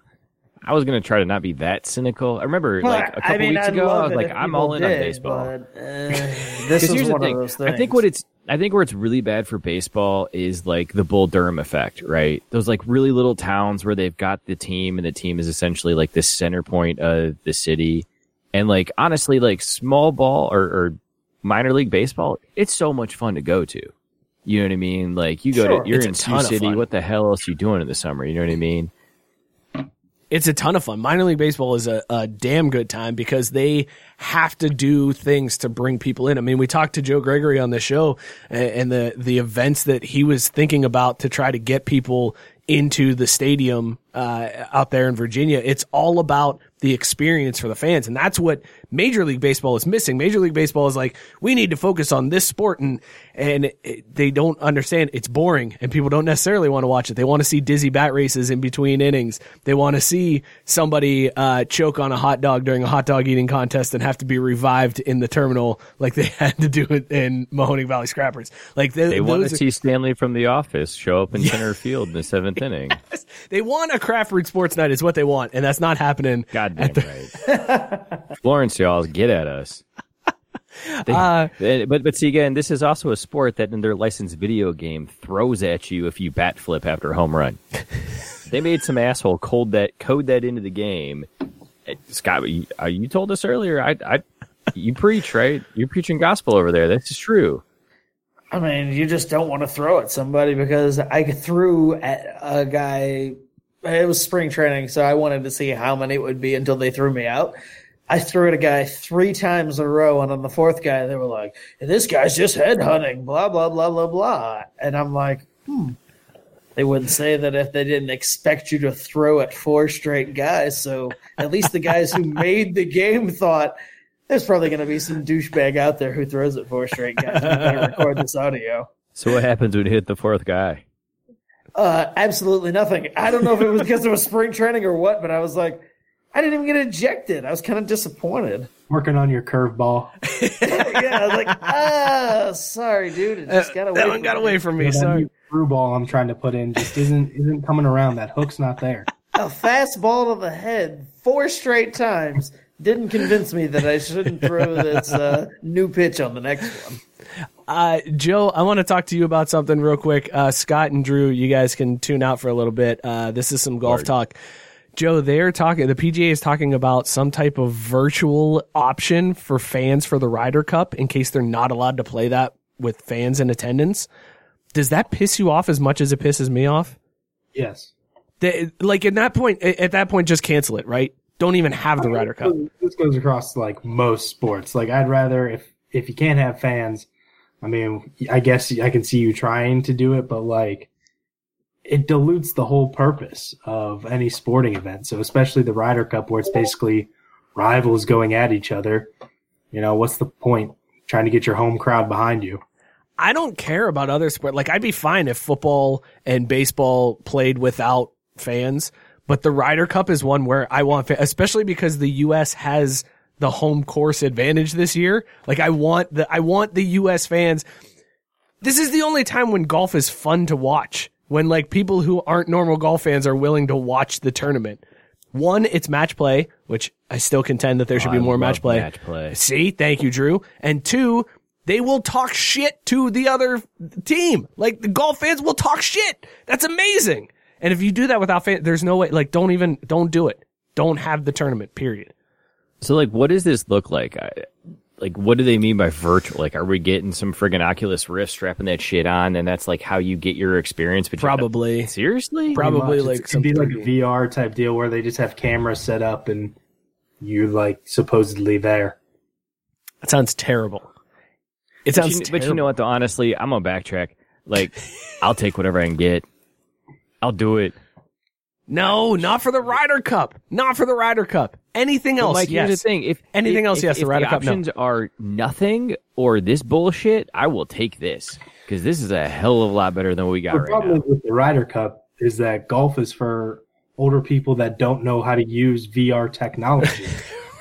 I was gonna try to not be that cynical. I remember
Well,
like a couple
I mean,
weeks
I'd
ago, I was like, I'm all in on baseball.
But, uh, this is one of those things.
I think what it's I think where it's really bad for baseball is like the Bull Durham effect, right? Those like really little towns where they've got the team and the team is essentially like the center point of the city. And like honestly, like small ball or, or minor league baseball, it's so much fun to go to. You know what I mean? Like you go
Sure.
to you're in Sioux City. What the hell else you doing in the summer? You know what I mean?
It's a ton of fun. Minor league baseball is a, a damn good time because they have to do things to bring people in. I mean, we talked to Joe Gregory on the show a- and the the events that he was thinking about to try to get people into the stadium uh, out there in Virginia. It's all about the experience for the fans, and that's what Major League Baseball is missing. Major League Baseball is like, we need to focus on this sport, and and it, they don't understand it's boring, and people don't necessarily want to watch it. They want to see dizzy bat races in between innings. They want to see somebody uh, choke on a hot dog during a hot dog eating contest and have to be revived in the terminal, like they had to do it in Mahoning Valley Scrappers. Like they,
They want to
are-
see Stanley from The Office show up in center field in the seventh inning.
they want a Craft Brewed Sports night is what they want, and that's not happening.
Goddamn right. Florence, y'all, get at us. They-
Uh,
eh, but but see again, this is also a sport that in their licensed video game throws at you if you bat flip after a home run. they made some asshole code that code that into the game. Eh, Scott, you, uh, you told us earlier. I, I you preach right. You're preaching gospel over there. This is true.
I mean, you just don't want to throw at somebody because I threw at a guy. It was spring training, so I wanted to see how many it would be until they threw me out. I threw at a guy three times in a row, and on the fourth guy, they were like, "This guy's just headhunting," blah blah blah blah blah. And I'm like, hmm. They wouldn't say that if they didn't expect you to throw at four straight guys. So at least the guys who made the game thought there's probably going to be some douchebag out there who throws at four straight guys. We better record this audio.
So what happens when you hit the fourth guy?
Uh, absolutely nothing. I don't know if it was because it was spring training or what, but I was like, I didn't even get ejected. I was kind of disappointed.
Working on your curveball.
yeah, I was like, ah, sorry, dude. It just got away.
that one
from
got
me.
away from me.
that
Sorry.
new through ball I'm trying to put in just isn't isn't coming around. That hook's not there.
A fastball to the head four straight times. didn't convince me that I shouldn't throw this uh, new pitch on the next one.
Uh, Joe, I want to talk to you about something real quick. Uh, Scott and Drew, you guys can tune out for a little bit. Uh, this is some golf
Word.
talk. Joe, they're talking, the PGA is talking about some type of virtual option for fans for the Ryder Cup in case they're not allowed to play that with fans in attendance. Does that piss you off as much as it pisses me off?
Yes.
They, like at that point, at that point, just cancel it, right? Don't even have the Ryder Cup.
This goes across like most sports. Like I'd rather if if you can't have fans, I mean, I guess I can see you trying to do it, but like it dilutes the whole purpose of any sporting event. So especially the Ryder Cup where it's basically rivals going at each other. You know, what's the point trying to get your home crowd behind you?
I don't care about other sport. Like I'd be fine if football and baseball played without fans, but the Ryder Cup is one where I want, especially because the U.S. has the home course advantage this year. Like I want the, I want the U.S. fans. This is the only time when golf is fun to watch. When like people who aren't normal golf fans are willing to watch the tournament. One, it's match play, which I still contend that there should
Oh,
be
I
more match play.
match play.
See, thank you, Drew. And two, they will talk shit to the other team. Like the golf fans will talk shit. That's amazing. And if you do that without fans, there's no way. Like, don't even, don't do it. Don't have the tournament. Period.
So like, what does this look like? I, like, what do they mean by virtual? Like, are we getting some friggin' Oculus Rift, strapping that shit on, and that's like how you get your experience? But you-
Probably.
seriously,
Probably
much.
like
It's- it'd be like a VR type deal where they just have cameras set up and you're like supposedly there.
That sounds terrible. It
But
sounds
you,
terrible.
but you know what? Though honestly, I'm gonna backtrack. Like, I'll take whatever I can get. I'll do it.
No, not for the Ryder Cup. Not for the Ryder Cup. Anything
But
else?
Mike,
yes.
here's the thing: if
Anything
if-
else,
if-
yes, the
if
Ryder Cup, no.
options are nothing or this bullshit, I will take this because this is a hell of a lot better than what we got
The
right
problem
now.
with the Ryder Cup is that golf is for older people that don't know how to use VR technology.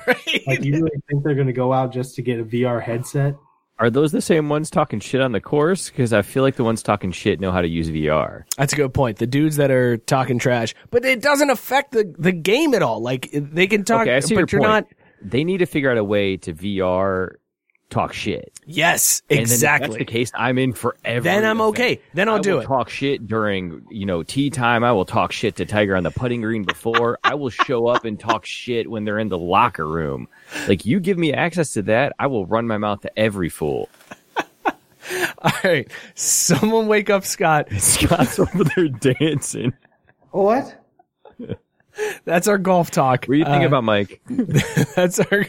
Right?
like, you really think they're going to go out just to get a VR headset?
Are those the same ones talking shit on the course? Because I feel like the ones talking shit know how to use VR.
That's a good point. The dudes that are talking trash, but it doesn't affect the, the game at all. Like they can talk,
okay,
but
your
you're
point.
not.
They need to figure out a way to VR talk shit.
Yes,
And then if that's
exactly.
the case, I'm in forever.
Then I'm
event.
okay. Then I'll
I
do it.
Talk shit during you know tee time. I will talk shit to Tiger on the putting green before. I will show up and talk shit when they're in the locker room. Like you give me access to that, I will run my mouth to every fool.
All right, someone wake up Scott.
Scott's over there dancing.
What?
That's our golf talk.
What do you think
Uh,
about Mike?
That's our.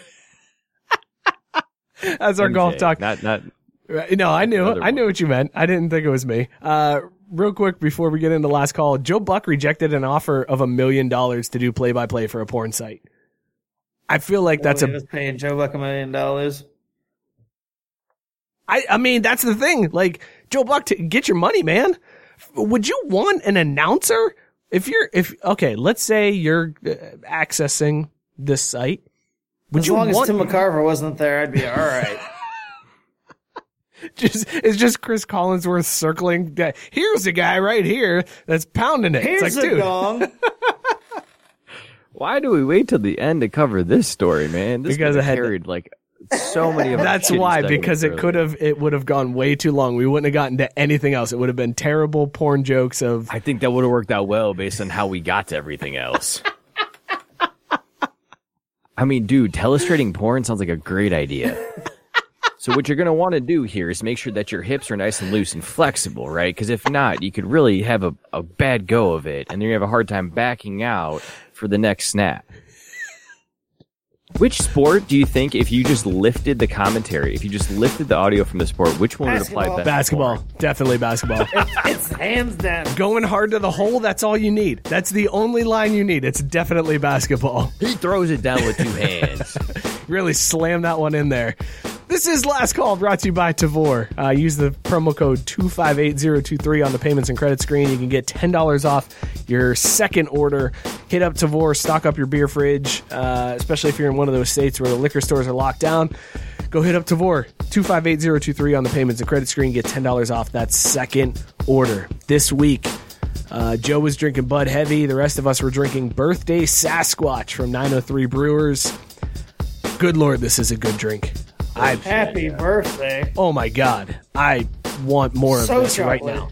That's our golf talk.
Not not.
No, I knew. I knew
one.
what you meant. I didn't think it was me. Uh, real quick before we get into the last call, Joe Buck rejected an offer of a million dollars to do play by play for a porn site. I feel like that's
He
a.
paying Joe Buck a million dollars.
I, I mean, that's the thing. Like Joe Buck, to get your money, man. Would you want an announcer if you're if okay? Let's say you're uh, accessing this site. Would
As
you
long as
want
Tim McCarver wasn't there, I'd be all right.
just it's just Cris Collinsworth circling? that- Here's a guy right here that's pounding it.
Here's
it's like,
a
dude,
gong.
Why do we wait till the end to cover this story, man? This
Because
could
I
have
had to-
carried like so many of. our
That's why, because it could have, it would have gone way too long. We wouldn't have gotten to anything else. It would have been terrible porn jokes of,
I think that would have worked out well based on how we got to everything else. I mean, dude, telestrating porn sounds like a great idea. So what you're going to want to do here is make sure that your hips are nice and loose and flexible, right? Because if not, you could really have a, a bad go of it, and then you have a hard time backing out for the next snap. Which sport do you think, if you just lifted the commentary, if you just lifted the audio from the sport, which one would apply
Basketball.
best?
basketball.
porn?
Definitely basketball.
it's hands down.
Going hard to the hole, that's all you need. That's the only line you need. It's definitely basketball.
He throws it down with two hands.
Really slam that one in there. This is Last Call brought to you by Tavour. Uh, use the promo code 258023 on the payments and credit screen. You can get $10 off your second order. Hit up Tavour, stock up your beer fridge, uh, especially if you're in one of those states where the liquor stores are locked down. Go hit up Tavour, 258023 on the payments and credit screen. Get $10 off that second order. This week, uh, Joe was drinking Bud Heavy. The rest of us were drinking Birthday Sasquatch from 903 Brewers. Good lord, this is a good drink. I
Happy birthday.
oh my god, I want more of
So
this right
chocolate.
now.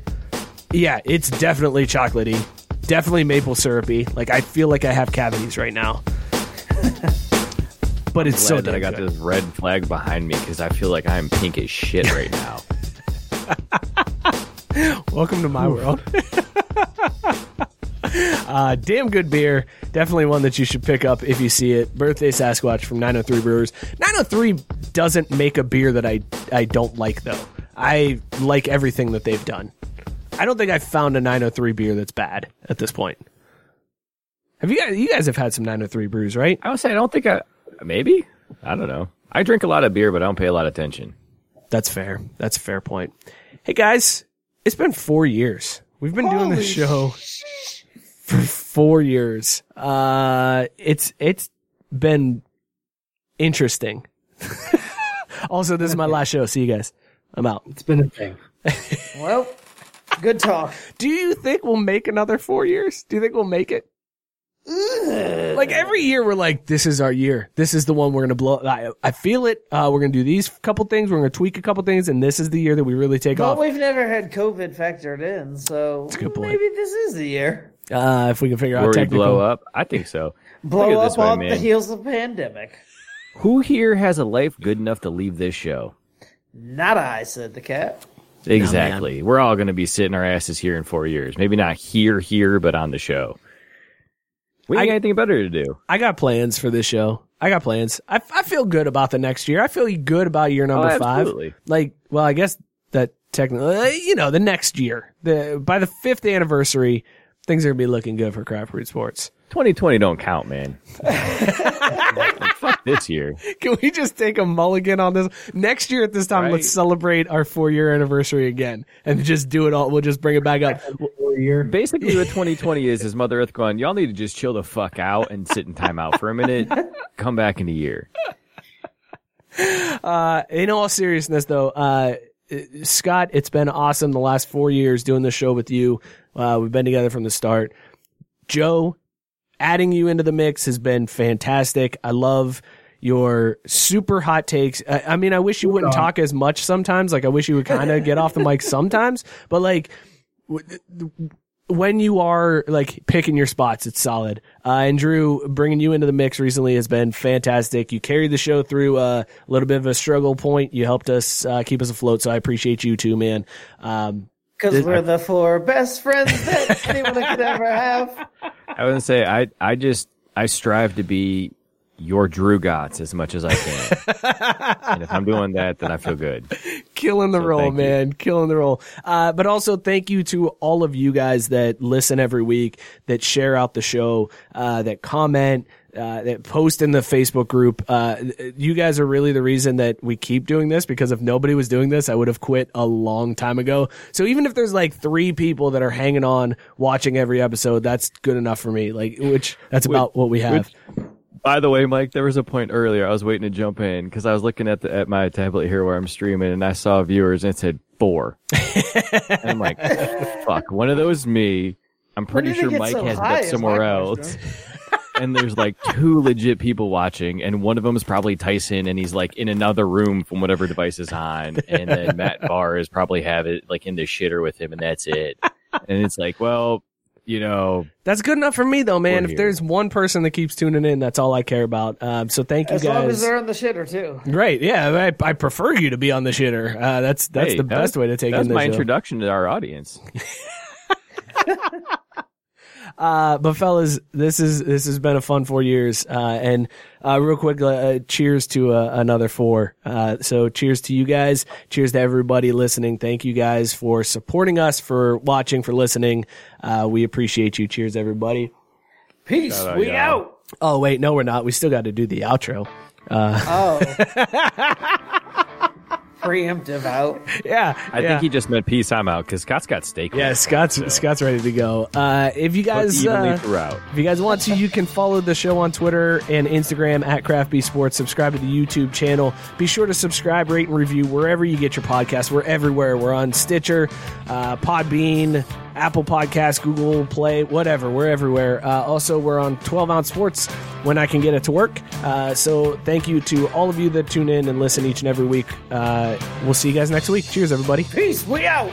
Yeah, it's definitely chocolatey, definitely maple syrupy. Like I feel like I have cavities right now. but it's so
Glad that I got
good.
this red flag behind me because I feel like I'm pink as shit right now.
Welcome to my world. uh, damn good beer. Definitely one that you should pick up if you see it. Birthday Sasquatch from 903 Brewers. 903 doesn't make a beer that I I don't like though. I like everything that they've done. I don't think I've found a 903 beer that's bad at this point. Have you guys? You guys have had some 903 brews, right?
I would say I don't think I maybe I don't know. I drink a lot of beer, but I don't pay a lot of attention.
That's fair. That's a fair point. Hey guys, it's been four years. We've been doing this show for four years. Uh, it's it's been interesting. also, this is my last show. See you guys. I'm out.
It's been a thing.
Well, good talk.
Do you think we'll make another four years? Do you think we'll make it? Like every year, we're like, "This is our year. This is the one we're gonna blow." I, I feel it. Uh, we're gonna do these couple things. We're gonna tweak a couple things, and this is the year that we really take
But
off.
we've never had COVID factored in, so
a good point.
maybe this is the year.
Uh, if we can figure out
Where we
technical.
blow up, I think so.
Blow
Look at
up
this way,
on
man.
the heels of the pandemic.
Who here has a life good enough to leave this show?
Not I, said the cat.
Exactly. We're all going to be sitting our asses here in four years. Maybe not here, here, but on the show. We ain't
I-
got anything better to do.
I got plans for this show. I got plans. I, I feel good about the next year. I feel good about year number
Oh,
five.
absolutely.
Like, well, I guess that technically, uh, you know, the next year, the by the fifth anniversary, things are gonna be looking good for Craft Brewed Sports.
2020 don't count, man. Fuck this year.
Can we just take a mulligan on this next year at this time?
Right.
Let's celebrate our four year anniversary again and just do it all. We'll just bring it back up.
Year.
Basically, what 2020 is is Mother Earth going, y'all need to just chill the fuck out and sit in timeout for a minute. Come back in a year.
Uh, in all seriousness, though, uh, Scott, it's been awesome the last four years doing this show with you. Uh, we've been together from the start. Joe, adding you into the mix has been fantastic. I love your super hot takes. I, I mean, I wish you wouldn't talk as much sometimes. Like, I wish you would kind of get off the mic sometimes, but like, when you are like picking your spots, it's solid. Uh, and Drew, bringing you into the mix recently has been fantastic. You carried the show through uh, a little bit of a struggle point. You helped us uh, keep us afloat, so I appreciate you too, man. Um,
Because we're the four best friends that anyone could ever have.
I wouldn't say I I just I strive to be your Drew Gotts as much as I can. and if I'm doing that, then I feel good.
killing the
So
role,
thank you.
man, killing the role. Uh, but also thank you to all of you guys that listen every week, that share out the show, uh, that comment, uh, that post in the Facebook group. Uh, you guys are really the reason that we keep doing this because if nobody was doing this, I would have quit a long time ago. So even if there's like three people that are hanging on watching every episode, that's good enough for me. Like, which that's about what we have.
By the way, Mike, there was a point earlier I was waiting to jump in because I was looking at the at my tablet here where I'm streaming, and I saw viewers and it said four. and I'm like, fuck, one of those me. I'm pretty sure Mike
so
has
high
it
is
somewhere
my
else.
Question.
and there's like two legit people watching, and one of them is probably Tyson, and he's like in another room from whatever device is on, and then Matt Barr is probably have it like in the shitter with him, and that's it. And it's like, well, you know,
That's good enough for me though, man. If
here.
there's one person that keeps tuning in, that's all I care about. Um, so thank you
As
guys.
long as they're in the shitter, too.
Great, yeah. I, I prefer you to be on the shitter. Uh, that's that's
hey,
the best way to take
That's
in the
my
show.
introduction to our audience.
Uh, but fellas, this is this has been a fun four years. Uh, and uh, real quick, uh, cheers to uh, another four. Uh, so cheers to you guys. Cheers to everybody listening. Thank you guys for supporting us, for watching, for listening. Uh, we appreciate you. Cheers, everybody.
Peace.
out,
we
y'all.
out.
Oh wait, no, we're not. We still got to do the outro.
Oh. Preemptive out.
Yeah,
I
yeah.
think he just meant peace. I'm out because Scott's got steak.
Yeah, Scott's Scott's ready to go. Uh, if you guys uh,
throughout.
If you guys want to, you can follow the show on Twitter and Instagram at Craft Sports. Subscribe to the YouTube channel. Be sure to subscribe, rate, and review wherever you get your podcast. We're everywhere. We're on Stitcher, uh, Podbean, Apple Podcasts, Google Play, whatever. We're everywhere. Uh, also, we're on 12 Ounce Sports when I can get it to work. Uh, so thank you to all of you that tune in and listen each and every week. Uh, we'll see you guys next week. Cheers, everybody.
Peace. We out.